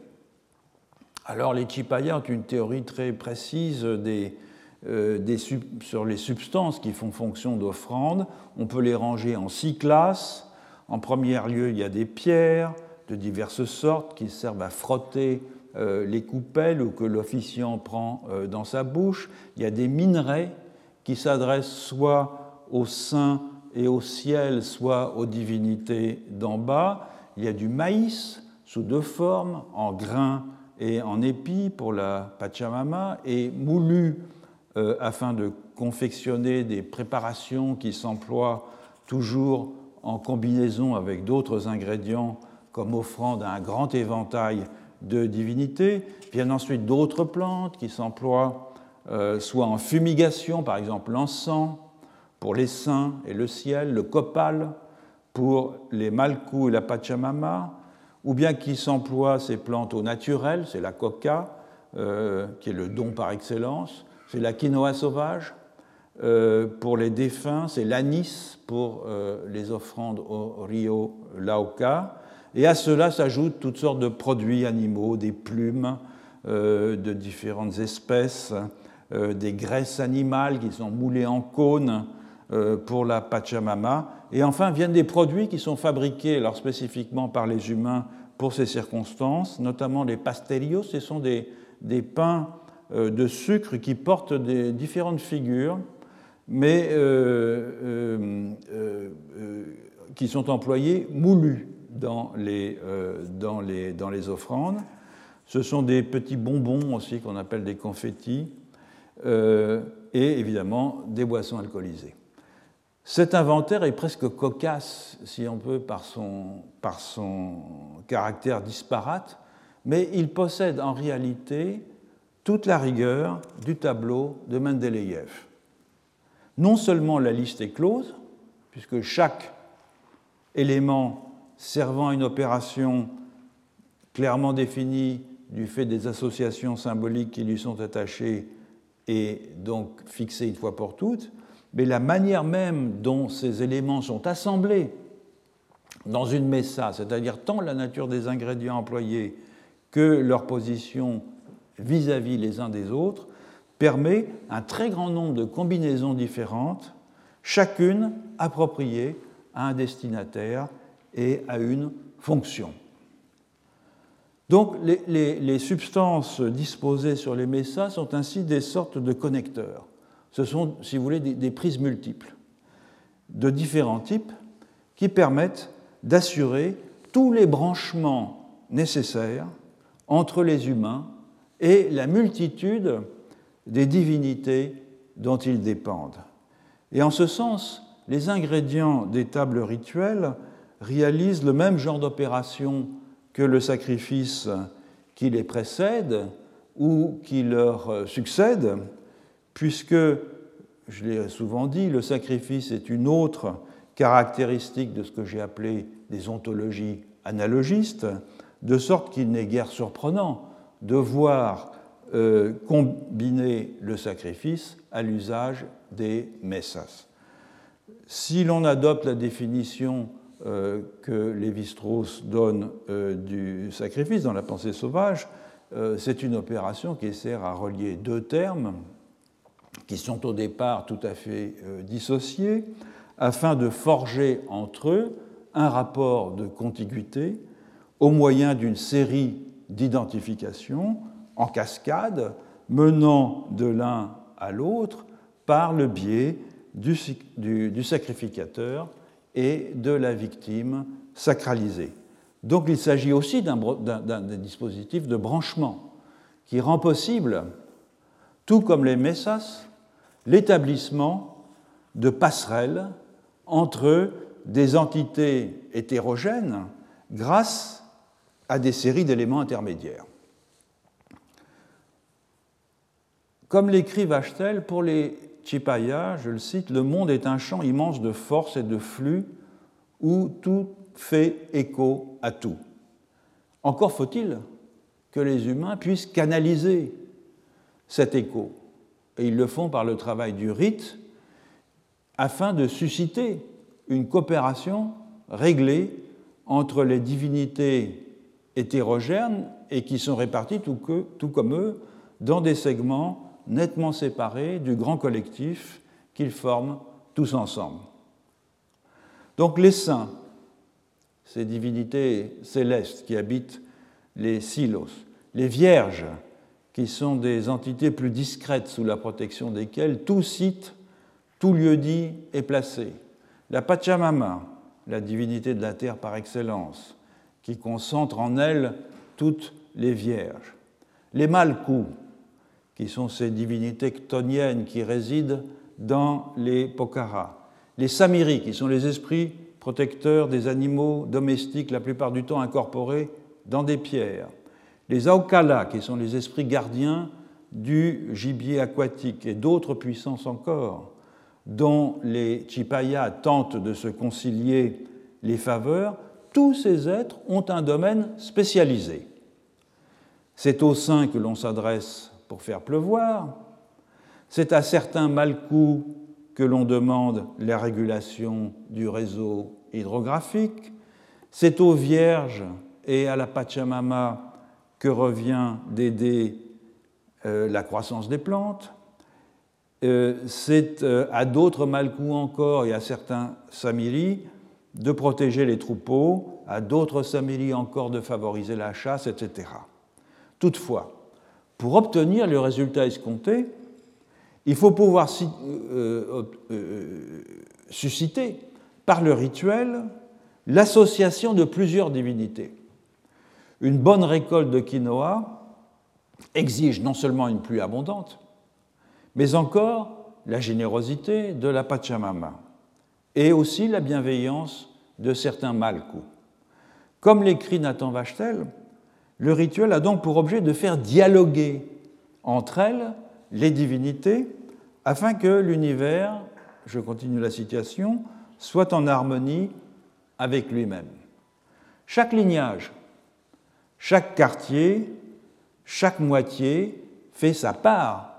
Alors les Chipayas ont une théorie très précise euh, des sur les substances qui font fonction d'offrande. On peut les ranger en six classes. En premier lieu, il y a des pierres, de diverses sortes qui servent à frotter euh, les coupelles ou que l'officiant prend euh, dans sa bouche. Il y a des minerais qui s'adressent soit aux saints et au ciel, soit aux divinités d'en bas. Il y a du maïs sous deux formes, en grains et en épis pour la Pachamama, et moulu euh, afin de confectionner des préparations qui s'emploient toujours en combinaison avec d'autres ingrédients comme offrande à un grand éventail de divinités. Viennent ensuite d'autres plantes qui s'emploient euh, soit en fumigation, par exemple l'encens pour les saints et le ciel, le copal pour les malkous et la pachamama, ou bien qui s'emploient ces plantes au naturel, c'est la coca, euh, qui est le don par excellence, c'est la quinoa sauvage, pour les défunts, c'est l'anis pour les offrandes au rio Lauca. Et à cela s'ajoutent toutes sortes de produits animaux, des plumes de différentes espèces, des graisses animales qui sont moulées en cônes pour la Pachamama. Et enfin viennent des produits qui sont fabriqués alors spécifiquement par les humains pour ces circonstances, notamment les pasterios. Ce sont des, pains euh, de sucre qui portent différentes figures, mais euh, euh, qui sont employés moulus dans les, dans, les, dans les, offrandes. Ce sont des petits bonbons aussi qu'on appelle des confettis, et évidemment des boissons alcoolisées. Cet inventaire est presque cocasse, si on peut, par son, par son caractère disparate, mais il possède en réalité toute la rigueur du tableau de Mendeleïev. Non seulement la liste est close, puisque chaque élément servant à une opération clairement définie du fait des associations symboliques qui lui sont attachées est donc fixé une fois pour toutes, mais la manière même dont ces éléments sont assemblés dans une messa, c'est-à-dire tant la nature des ingrédients employés que leur position vis-à-vis les uns des autres, permet un très grand nombre de combinaisons différentes, chacune appropriée à un destinataire et à une fonction. Donc les, substances disposées sur les messas sont ainsi des sortes de connecteurs. Ce sont, si vous voulez, des prises multiples de différents types qui permettent d'assurer tous les branchements nécessaires entre les humains et la multitude des divinités dont ils dépendent. Et en ce sens, les ingrédients des tables rituelles réalisent le même genre d'opération que le sacrifice qui les précède ou qui leur succède, puisque, je l'ai souvent dit, le sacrifice est une autre caractéristique de ce que j'ai appelé des ontologies analogistes, de sorte qu'il n'est guère surprenant de voir euh, combiner le sacrifice à l'usage des messas. Si l'on adopte la définition euh, que Lévi-Strauss donne euh, du sacrifice dans la pensée sauvage, c'est une opération qui sert à relier deux termes qui sont au départ tout à fait dissociés, afin de forger entre eux un rapport de contiguïté au moyen d'une série d'identifications en cascade menant de l'un à l'autre par le biais du, du, sacrificateur et de la victime sacralisée. Donc il s'agit aussi d'un dispositif de branchement qui rend possible, tout comme les messas, l'établissement de passerelles entre des entités hétérogènes grâce à des séries d'éléments intermédiaires. Comme l'écrit Vachtel, pour les Chipaya, je le cite, le monde est un champ immense de force et de flux où tout fait écho à tout. Encore faut-il que les humains puissent canaliser cet écho. Et ils le font par le travail du rite, afin de susciter une coopération réglée entre les divinités hétérogènes et qui sont répartis tout, tout comme eux dans des segments nettement séparés du grand collectif qu'ils forment tous ensemble. Donc les saints, ces divinités célestes qui habitent les silos, les vierges, qui sont des entités plus discrètes sous la protection desquelles tout site, tout lieu dit est placé. La Pachamama, la divinité de la terre par excellence, qui concentre en elle toutes les vierges. Les Malkou, qui sont ces divinités chtoniennes qui résident dans les Pokhara. Les Samiri, qui sont les esprits protecteurs des animaux domestiques, la plupart du temps incorporés dans des pierres. Les Aokala, qui sont les esprits gardiens du gibier aquatique et d'autres puissances encore, dont les Chipaya tentent de se concilier les faveurs, tous ces êtres ont un domaine spécialisé. C'est aux saints que l'on s'adresse pour faire pleuvoir, c'est à certains malcous que l'on demande la régulation du réseau hydrographique. C'est aux Vierges et à la Pachamama que revient d'aider euh, la croissance des plantes. Euh, c'est euh, à d'autres Malkou encore et à certains Samiri de protéger les troupeaux, à d'autres Samiri encore de favoriser la chasse, etc. Toutefois, pour obtenir le résultat escompté, il faut pouvoir susciter par le rituel l'association de plusieurs divinités. Une bonne récolte de quinoa exige non seulement une pluie abondante, mais encore la générosité de la Pachamama et aussi la bienveillance de certains Malkou. Comme l'écrit Nathan Vachtel, le rituel a donc pour objet de faire dialoguer entre elles les divinités afin que l'univers, je continue la citation, soit en harmonie avec lui-même. Chaque lignage, chaque quartier, chaque moitié fait sa part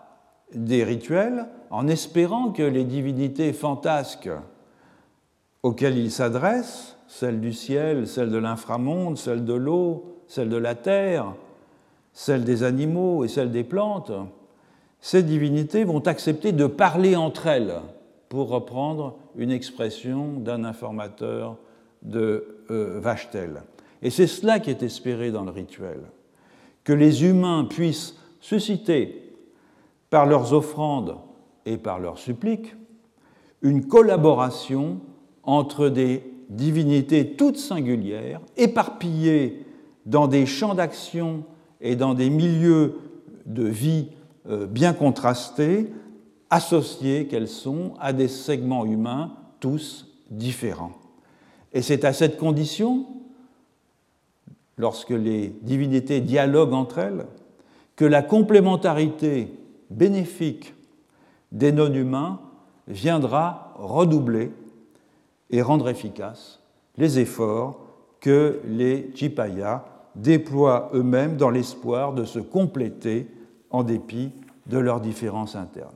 des rituels en espérant que les divinités fantasques auxquelles il s'adresse, celles du ciel, celles de l'inframonde, celles de l'eau, celles de la terre, celles des animaux et celles des plantes, ces divinités vont accepter de parler entre elles, pour reprendre une expression d'un informateur de euh, Vachtel. Et c'est cela qui est espéré dans le rituel, que les humains puissent susciter par leurs offrandes et par leurs suppliques, une collaboration entre des divinités toutes singulières, éparpillées dans des champs d'action et dans des milieux de vie euh, bien contrastés, associées qu'elles sont à des segments humains tous différents. Et c'est à cette condition, lorsque les divinités dialoguent entre elles, que la complémentarité bénéfique des non-humains viendra redoubler et rendre efficaces les efforts que les Chipayas déploient eux-mêmes dans l'espoir de se compléter en dépit de leurs différences internes.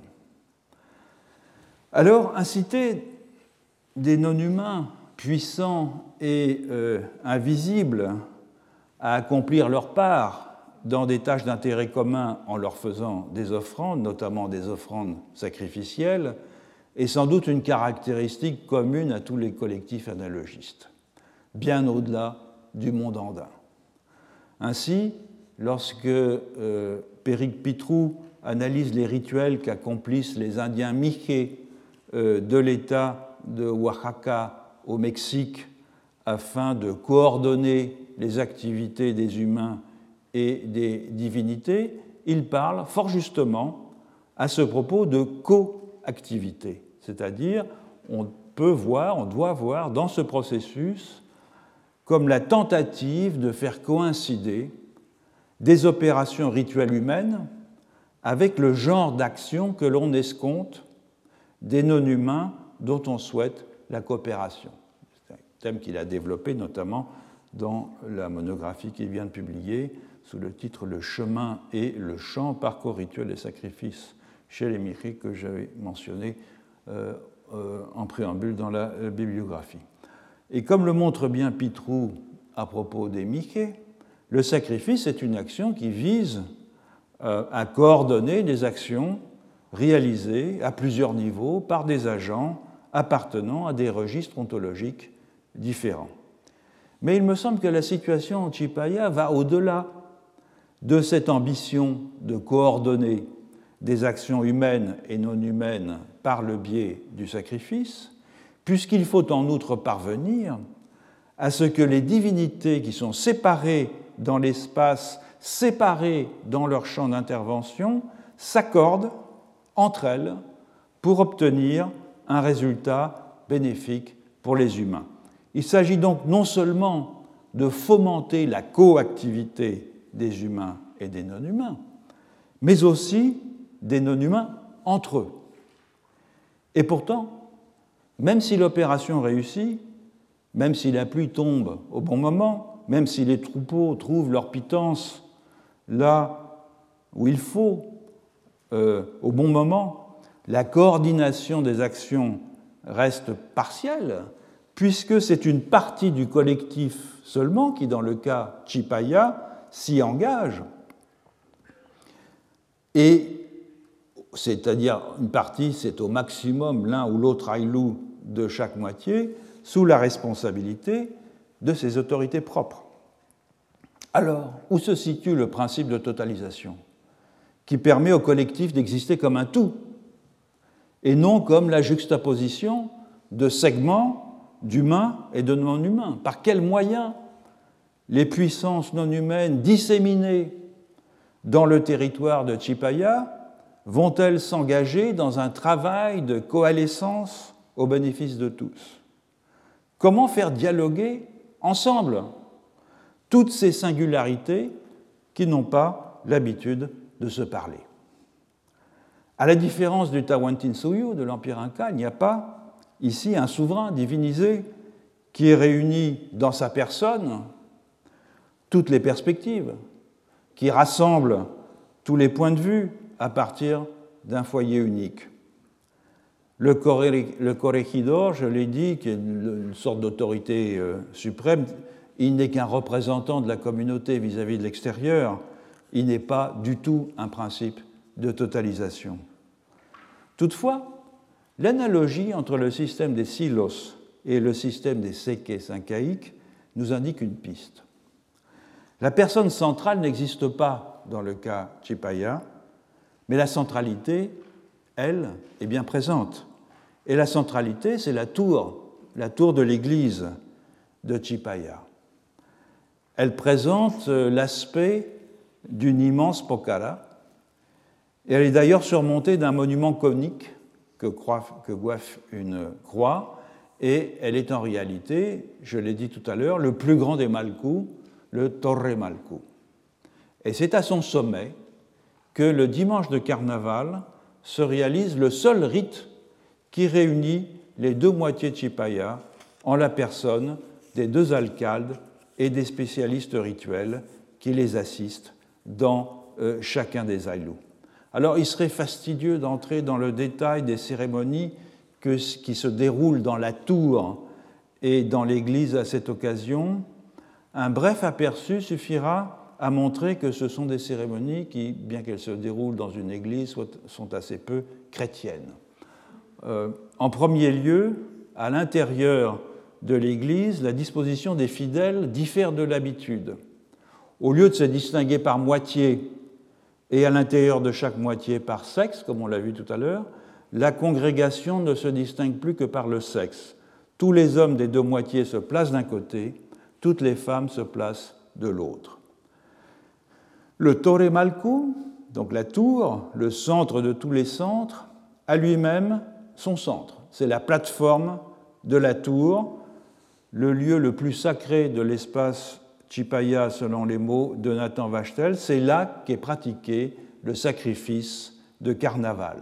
Alors, inciter des non-humains puissants et euh, invisibles à accomplir leur part dans des tâches d'intérêt commun en leur faisant des offrandes, notamment des offrandes sacrificielles, est sans doute une caractéristique commune à tous les collectifs analogistes, bien au-delà du monde andin. Ainsi, lorsque euh, Péric Pitrou analyse les rituels qu'accomplissent les Indiens Miché euh, de l'État de Oaxaca au Mexique afin de coordonner les activités des humains et des divinités, il parle fort justement à ce propos de coactivité, c'est-à-dire on peut voir, on doit voir dans ce processus comme la tentative de faire coïncider des opérations rituelles humaines avec le genre d'action que l'on escompte des non-humains dont on souhaite la coopération. C'est un thème qu'il a développé notamment dans la monographie qu'il vient de publier sous le titre Le chemin et le chant, parcours rituel et sacrifice chez les Michi que j'avais mentionné euh, euh, en préambule dans la, bibliographie. Et comme le montre bien Pitrou à propos des Mickey, le sacrifice est une action qui vise euh, à coordonner des actions réalisées à plusieurs niveaux par des agents appartenant à des registres ontologiques différents. Mais il me semble que la situation en Chipaya va au-delà de cette ambition de coordonner des actions humaines et non humaines par le biais du sacrifice, puisqu'il faut en outre parvenir à ce que les divinités qui sont séparées dans l'espace, séparées dans leur champ d'intervention, s'accordent entre elles pour obtenir un résultat bénéfique pour les humains. Il s'agit donc non seulement de fomenter la coactivité des humains et des non-humains, mais aussi des non-humains entre eux. Et pourtant, même si l'opération réussit, même si la pluie tombe au bon moment, même si les troupeaux trouvent leur pitance là où il faut, euh, au bon moment, la coordination des actions reste partielle, puisque c'est une partie du collectif seulement qui, dans le cas Chipaya, s'y engage. Et c'est-à-dire une partie, c'est au maximum l'un ou l'autre aïlou de chaque moitié, sous la responsabilité de ses autorités propres. Alors, où se situe le principe de totalisation qui permet au collectif d'exister comme un tout et non comme la juxtaposition de segments d'humains et de non-humains? Par quels moyens les puissances non humaines disséminées dans le territoire de Chipaya vont-elles s'engager dans un travail de coalescence au bénéfice de tous Comment faire dialoguer ensemble toutes ces singularités qui n'ont pas l'habitude de se parler? À la différence du Tawantinsuyu de l'Empire Inca, il n'y a pas ici un souverain divinisé qui est réuni dans sa personne toutes les perspectives, qui rassemble tous les points de vue à partir d'un foyer unique. Le, corregidor, je l'ai dit, qui est une sorte d'autorité euh, suprême, il n'est qu'un représentant de la communauté vis-à-vis de l'extérieur, il n'est pas du tout un principe de totalisation. Toutefois, l'analogie entre le système des silos et le système des séquets syncaïques nous indique une piste. La personne centrale n'existe pas dans le cas Chipaya, mais la centralité, elle, est bien présente. Et la centralité, c'est la tour, la tour de l'église de Chipaya. Elle présente euh, l'aspect d'une immense pocara. Et elle est d'ailleurs surmontée d'un monument conique que, coiffe une croix. Et elle est en réalité, je l'ai dit tout à l'heure, le plus grand des Malcou, le Torre Malcou. Et c'est à son sommet que le dimanche de carnaval se réalise le seul rite qui réunit les deux moitiés de Chipaya en la personne des deux alcaldes et des spécialistes rituels qui les assistent dans euh, chacun des aïlous. Alors il serait fastidieux d'entrer dans le détail des cérémonies qui se déroulent dans la tour et dans l'église à cette occasion. Un bref aperçu suffira à montrer que ce sont des cérémonies qui, bien qu'elles se déroulent dans une église, sont assez peu chrétiennes. Euh, en premier lieu, à l'intérieur de l'Église, la disposition des fidèles diffère de l'habitude. Au lieu de se distinguer par moitié et à l'intérieur de chaque moitié par sexe, comme on l'a vu tout à l'heure, la congrégation ne se distingue plus que par le sexe. Tous les hommes des deux moitiés se placent d'un côté, toutes les femmes se placent de l'autre. Le Torre Malku, donc la tour, le centre de tous les centres, a lui-même son centre. C'est la plateforme de la tour le lieu le plus sacré de l'espace Chipaya, selon les mots de Nathan Vachtel, c'est là qu'est pratiqué le sacrifice de carnaval.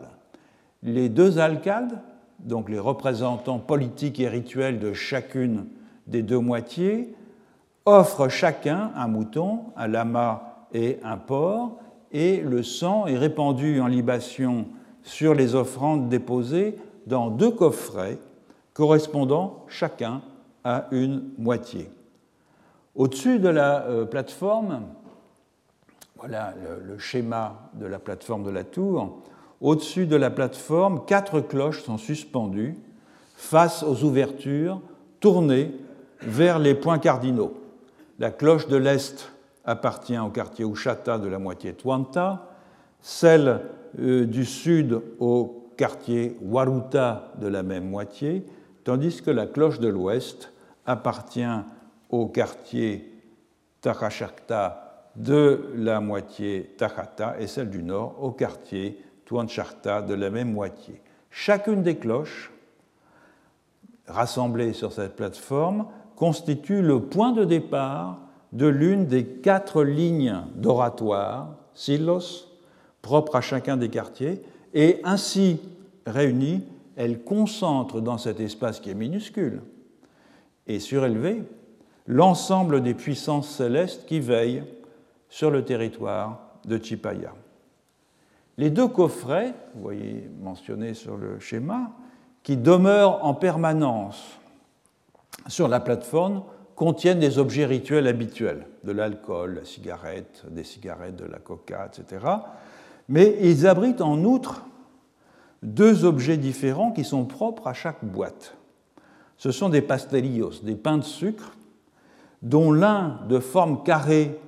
Les deux alcaldes, donc les représentants politiques et rituels de chacune des deux moitiés, offrent chacun un mouton, un lama et un porc, et le sang est répandu en libation sur les offrandes déposées dans deux coffrets correspondant chacun à une moitié. Au-dessus de la euh, plateforme, voilà le, schéma de la plateforme de la tour, au-dessus de la plateforme, quatre cloches sont suspendues face aux ouvertures tournées vers les points cardinaux. La cloche de l'Est appartient au quartier Ushata de la moitié Tuanta, celle euh, du Sud au quartier Waruta de la même moitié, tandis que la cloche de l'Ouest appartient au quartier Takashakta de la moitié Takata et celle du nord au quartier Tuancharta de la même moitié. Chacune des cloches rassemblées sur cette plateforme constitue le point de départ de l'une des quatre lignes d'oratoire, silos, propres à chacun des quartiers, et ainsi réunies, elles concentrent dans cet espace qui est minuscule et surélevé l'ensemble des puissances célestes qui veillent sur le territoire de Chipaya. les deux coffrets, vous voyez mentionné sur le schéma, qui demeurent en permanence sur la plateforme, contiennent des objets rituels habituels, de l'alcool, la cigarette, des cigarettes, de la coca, etc. Mais ils abritent en outre deux objets différents qui sont propres à chaque boîte. Ce sont des pastelillos, des pains de sucre, dont l'un de forme carrée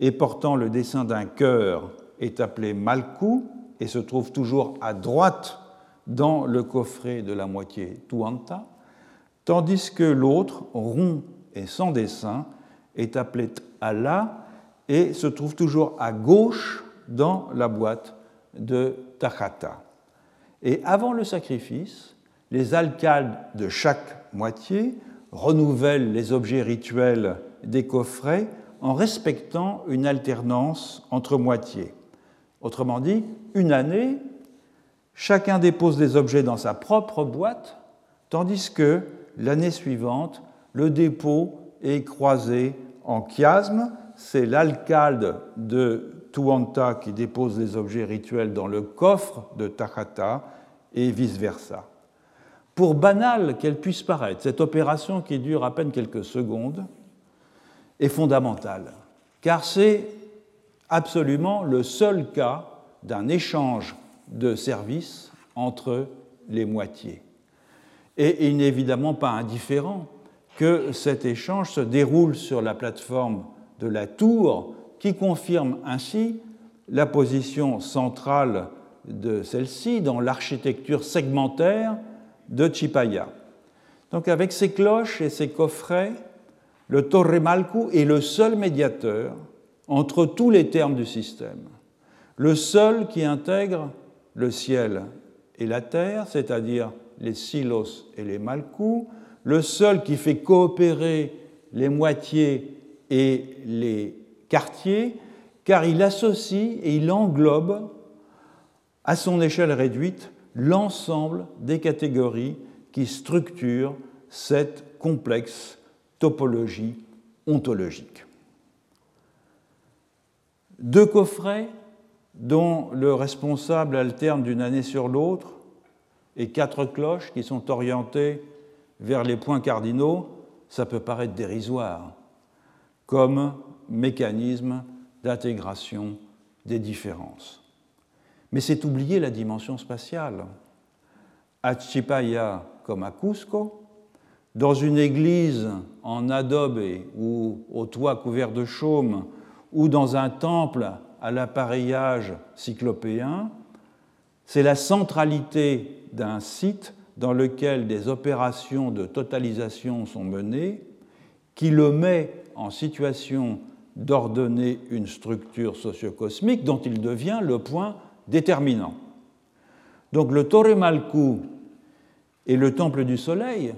et portant le dessin d'un cœur est appelé malcou et se trouve toujours à droite dans le coffret de la moitié tuanta, tandis que l'autre, rond et sans dessin, est appelé Allah et se trouve toujours à gauche dans la boîte de Tachata. Et avant le sacrifice, les alcaldes de chaque moitié renouvellent les objets rituels des coffrets en respectant une alternance entre moitiés. Autrement dit, une année, chacun dépose des objets dans sa propre boîte, tandis que l'année suivante, le dépôt est croisé en chiasme. C'est l'alcalde de Tuanta qui dépose les objets rituels dans le coffre de Takata et vice-versa. Pour banale qu'elle puisse paraître, cette opération qui dure à peine quelques secondes est fondamentale, car c'est absolument le seul cas d'un échange de services entre les moitiés. Et il n'est évidemment pas indifférent que cet échange se déroule sur la plateforme de la tour, qui confirme ainsi la position centrale de celle-ci dans l'architecture segmentaire de Chipaya. Donc avec ses cloches et ses coffrets, le Torre Malcu est le seul médiateur entre tous les termes du système, le seul qui intègre le ciel et la terre, c'est-à-dire les silos et les malcous, le seul qui fait coopérer les moitiés et les car il associe et il englobe à son échelle réduite l'ensemble des catégories qui structurent cette complexe topologie ontologique. Deux coffrets dont le responsable alterne d'une année sur l'autre et quatre cloches qui sont orientées vers les points cardinaux, ça peut paraître dérisoire comme mécanisme d'intégration des différences. Mais c'est oublier la dimension spatiale. À Chipaya comme à Cusco, dans une église en adobe ou au toit couvert de chaume, ou dans un temple à l'appareillage cyclopéen, c'est la centralité d'un site dans lequel des opérations de totalisation sont menées qui le met en situation d'ordonner une structure sociocosmique dont il devient le point déterminant. Donc le Torre Malku et le Temple du Soleil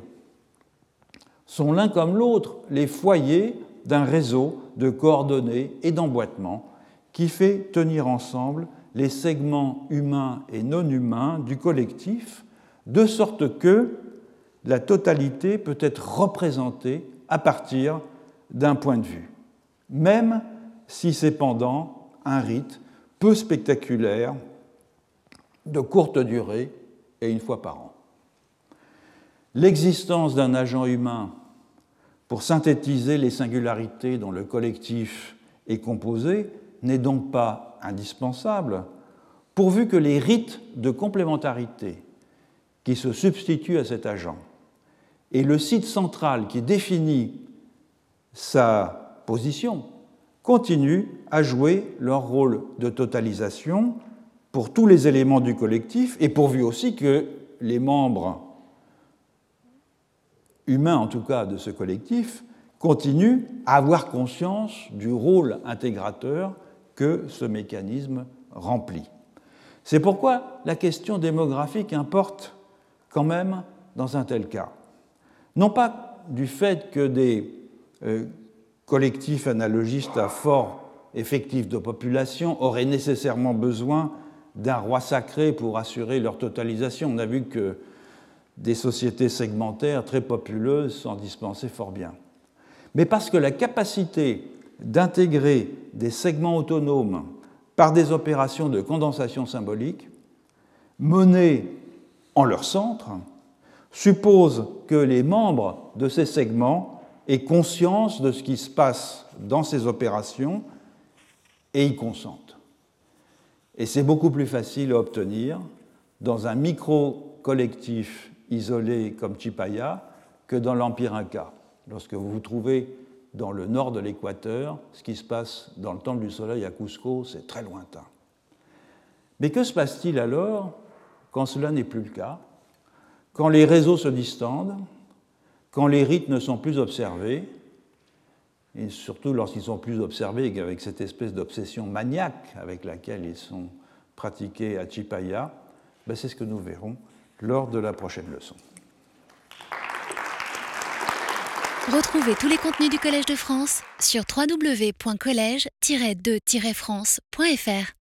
sont l'un comme l'autre les foyers d'un réseau de coordonnées et d'emboîtements qui fait tenir ensemble les segments humains et non humains du collectif, de sorte que la totalité peut être représentée à partir d'un point de vue, même si c'est pendant un rite peu spectaculaire, de courte durée et une fois par an. L'existence d'un agent humain pour synthétiser les singularités dont le collectif est composé n'est donc pas indispensable, pourvu que les rites de complémentarité qui se substituent à cet agent et le site central qui définit sa position continuent à jouer leur rôle de totalisation pour tous les éléments du collectif et pourvu aussi que les membres humains, en tout cas de ce collectif, continuent à avoir conscience du rôle intégrateur que ce mécanisme remplit. C'est pourquoi la question démographique importe quand même dans un tel cas. Non pas du fait que des euh, collectifs analogistes à fort effectif de population auraient nécessairement besoin d'un roi sacré pour assurer leur totalisation. On a vu que des sociétés segmentaires très populeuses s'en dispensaient fort bien. Mais parce que la capacité d'intégrer des segments autonomes par des opérations de condensation symbolique menées en leur centre suppose que les membres de ces segments aient conscience de ce qui se passe dans ces opérations et y consentent. Et c'est beaucoup plus facile à obtenir dans un micro-collectif isolé comme Chipaya que dans l'Empire Inca. Lorsque vous vous trouvez dans le nord de l'équateur, ce qui se passe dans le temple du soleil à Cusco, c'est très lointain. Mais que se passe-t-il alors quand cela n'est plus le cas Quand les réseaux se distendent, quand les rites ne sont plus observés, et surtout lorsqu'ils sont plus observés avec cette espèce d'obsession maniaque avec laquelle ils sont pratiqués à Chipaya, ben c'est ce que nous verrons lors de la prochaine leçon. Retrouvez tous les contenus du Collège de France sur www.colège-2-france.fr.